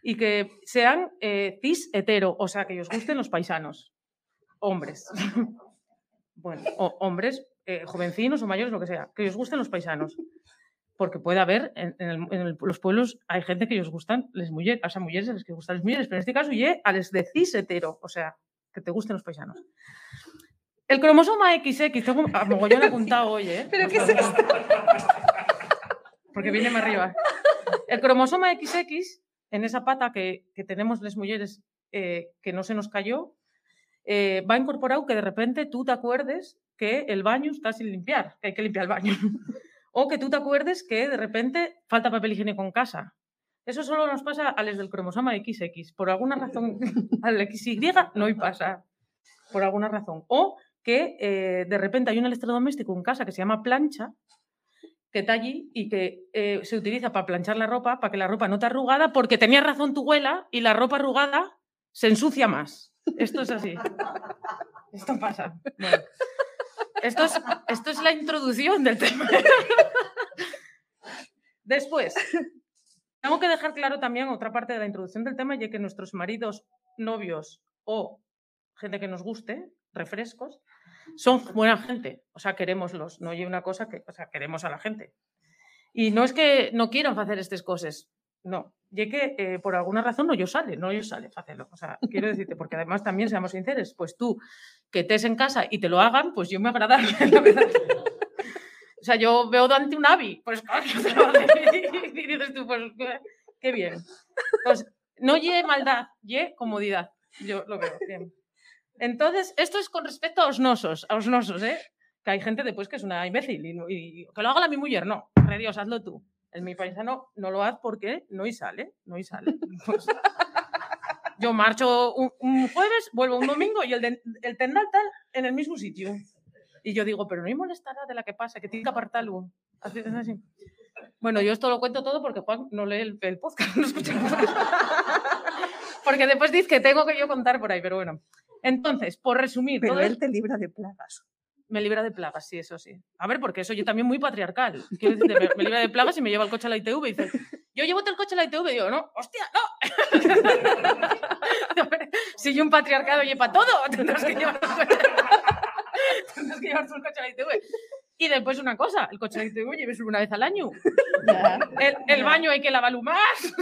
y que sean eh, cis hetero, o sea, que os gusten los paisanos, hombres. bueno, o hombres, eh, jovencinos o mayores, lo que sea, que os gusten los paisanos. Porque puede haber, en, en el- en el- los pueblos hay gente que os gustan les mujeres, o sea, mujeres a las que gustan les mujeres, pero en este caso, ye a les de cis hetero, o sea, que te gusten los paisanos. El cromosoma XX, tengo a mogollón apuntado hoy, ¿eh? ¿Pero qué es favor. Porque viene más arriba. El cromosoma XX, en esa pata que, tenemos las mujeres eh, que no se nos cayó, eh, va incorporado que de repente tú te acuerdes que el baño está sin limpiar, que hay que limpiar el baño. o que tú te acuerdes que de repente falta papel higiénico en casa. Eso solo nos pasa a los del cromosoma XX. Por alguna razón, al XY no hay pasa. Por alguna razón. O que eh, de repente hay un electrodoméstico en casa que se llama plancha, que está allí y que eh, se utiliza para planchar la ropa, para que la ropa no esté arrugada, porque tenía razón tu abuela y la ropa arrugada se ensucia más. Esto es así. Esto pasa. Bueno. Esto, es, esto es la introducción del tema. Después, tengo que dejar claro también otra parte de la introducción del tema, ya que nuestros maridos, novios o gente que nos guste, refrescos, son buena gente. O sea, queremoslos. No hay una cosa que, o sea, queremos a la gente. Y no es que no quieran hacer estas cosas, no. Y que eh, por alguna razón no yo sale, no yo sale hacerlo. O sea, quiero decirte, porque además también, seamos sinceros, pues tú que estés en casa y te lo hagan, pues yo me agrada. O sea, yo veo Dante un avi, pues claro, y dices tú, pues qué, bien. Pues no lle maldad, lle comodidad. Yo lo veo bien. Entonces, esto es con respecto a los nosos, a los nosos, ¿eh? Que hay gente después que es una imbécil y, y que lo haga la mi mujer, no. Re Dios, hazlo tú. El mi paisano no lo haz porque no y sale, no y sale. Pues, yo marcho un, un jueves, vuelvo un domingo y el, de- el tendal tal en el mismo sitio. Y yo digo, pero no me molestará de la que pasa, que tiene que apartarlo. Así, es así. Bueno, yo esto lo cuento todo porque Juan no lee el, el podcast, no escucha el podcast. Porque después dice que tengo que yo contar por ahí, pero bueno. Entonces, por resumir, Pero todo él te libra de plagas. me libra de plagas, sí, eso sí. A ver, porque eso yo también muy patriarcal. Quiero decirte, me, me libra de plagas y me lleva el coche a la ITV y dice, yo llevo el coche a la ITV y digo, no, hostia, no. Ver, si yo un patriarcado lleva todo, tendrás que llevar el coche. tendrás que llevar tú el coche a la ITV. Y después una cosa, el coche a la ITV lleves una vez al año. El, el baño hay que lavarlo más.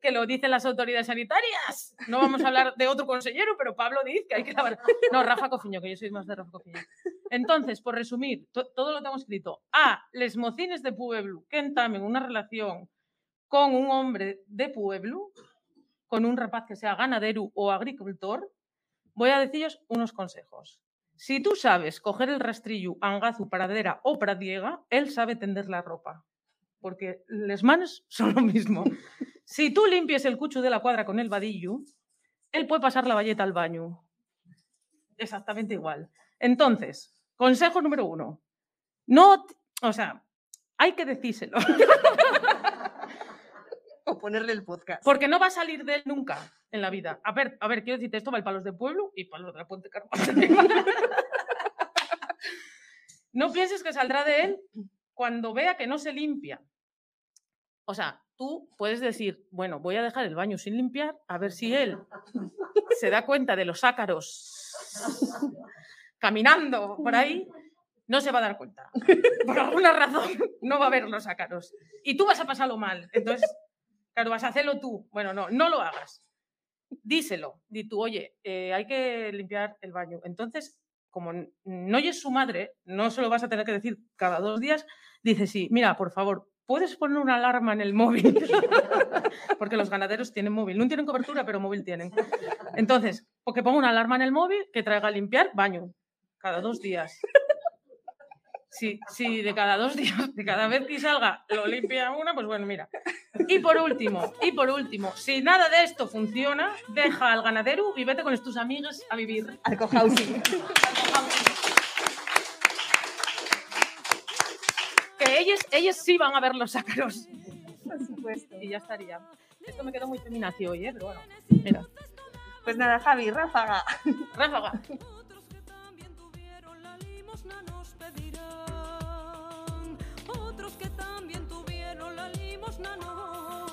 Que lo dicen las autoridades sanitarias. No vamos a hablar de otro consejero, pero Pablo dice que hay que lavar. No, Rafa Cofiño, que yo soy más de Rafa Cofiño. Entonces, por resumir, to- todo lo tengo escrito. A, les mocines de Pueblo que entamen una relación con un hombre de Pueblo, con un rapaz que sea ganadero o agricultor, voy a deciros unos consejos. Si tú sabes coger el rastrillo, angazu, paradera o pradiega, él sabe tender la ropa. Porque les manos son lo mismo. Si tú limpies el cucho de la cuadra con el vadillo, él puede pasar la valleta al baño. Exactamente igual. Entonces, consejo número uno. No, o sea, hay que decírselo. O ponerle el podcast. Porque no va a salir de él nunca en la vida. A ver, a ver, quiero decirte, esto vale para los de pueblo y para los de la Puente Carvalho. no pienses que saldrá de él cuando vea que no se limpia. O sea, tú puedes decir, bueno, voy a dejar el baño sin limpiar, a ver si él se da cuenta de los ácaros caminando por ahí, no se va a dar cuenta. Por alguna razón no va a ver los ácaros. Y tú vas a pasarlo mal. Entonces, Claro, vas a hacerlo tú. Bueno, no, no lo hagas. Díselo. Di tú, oye, eh, hay que limpiar el baño. Entonces, como no oyes su madre, no se lo vas a tener que decir cada dos días, dice sí, mira, por favor, ¿puedes poner una alarma en el móvil? Porque los ganaderos tienen móvil. No tienen cobertura, pero móvil tienen. Entonces, o que ponga una alarma en el móvil que traiga a limpiar baño cada dos días. Si, si de cada dos días, de cada vez que salga, lo limpia una, pues bueno, mira. Y por último, y por último, si nada de esto funciona, deja al ganadero y vete con tus amigas a vivir. Al cohousing. Ellos, ellos sí van a ver los ácaros. Por supuesto. Y ya estaría. Esto me quedó muy feminacio hoy, ¿eh? Pero bueno, mira. Pues nada, Javi, ráfaga. Ráfaga. Otros que también tuvieron la limosna nos pedirán. Otros que también tuvieron la limosna nos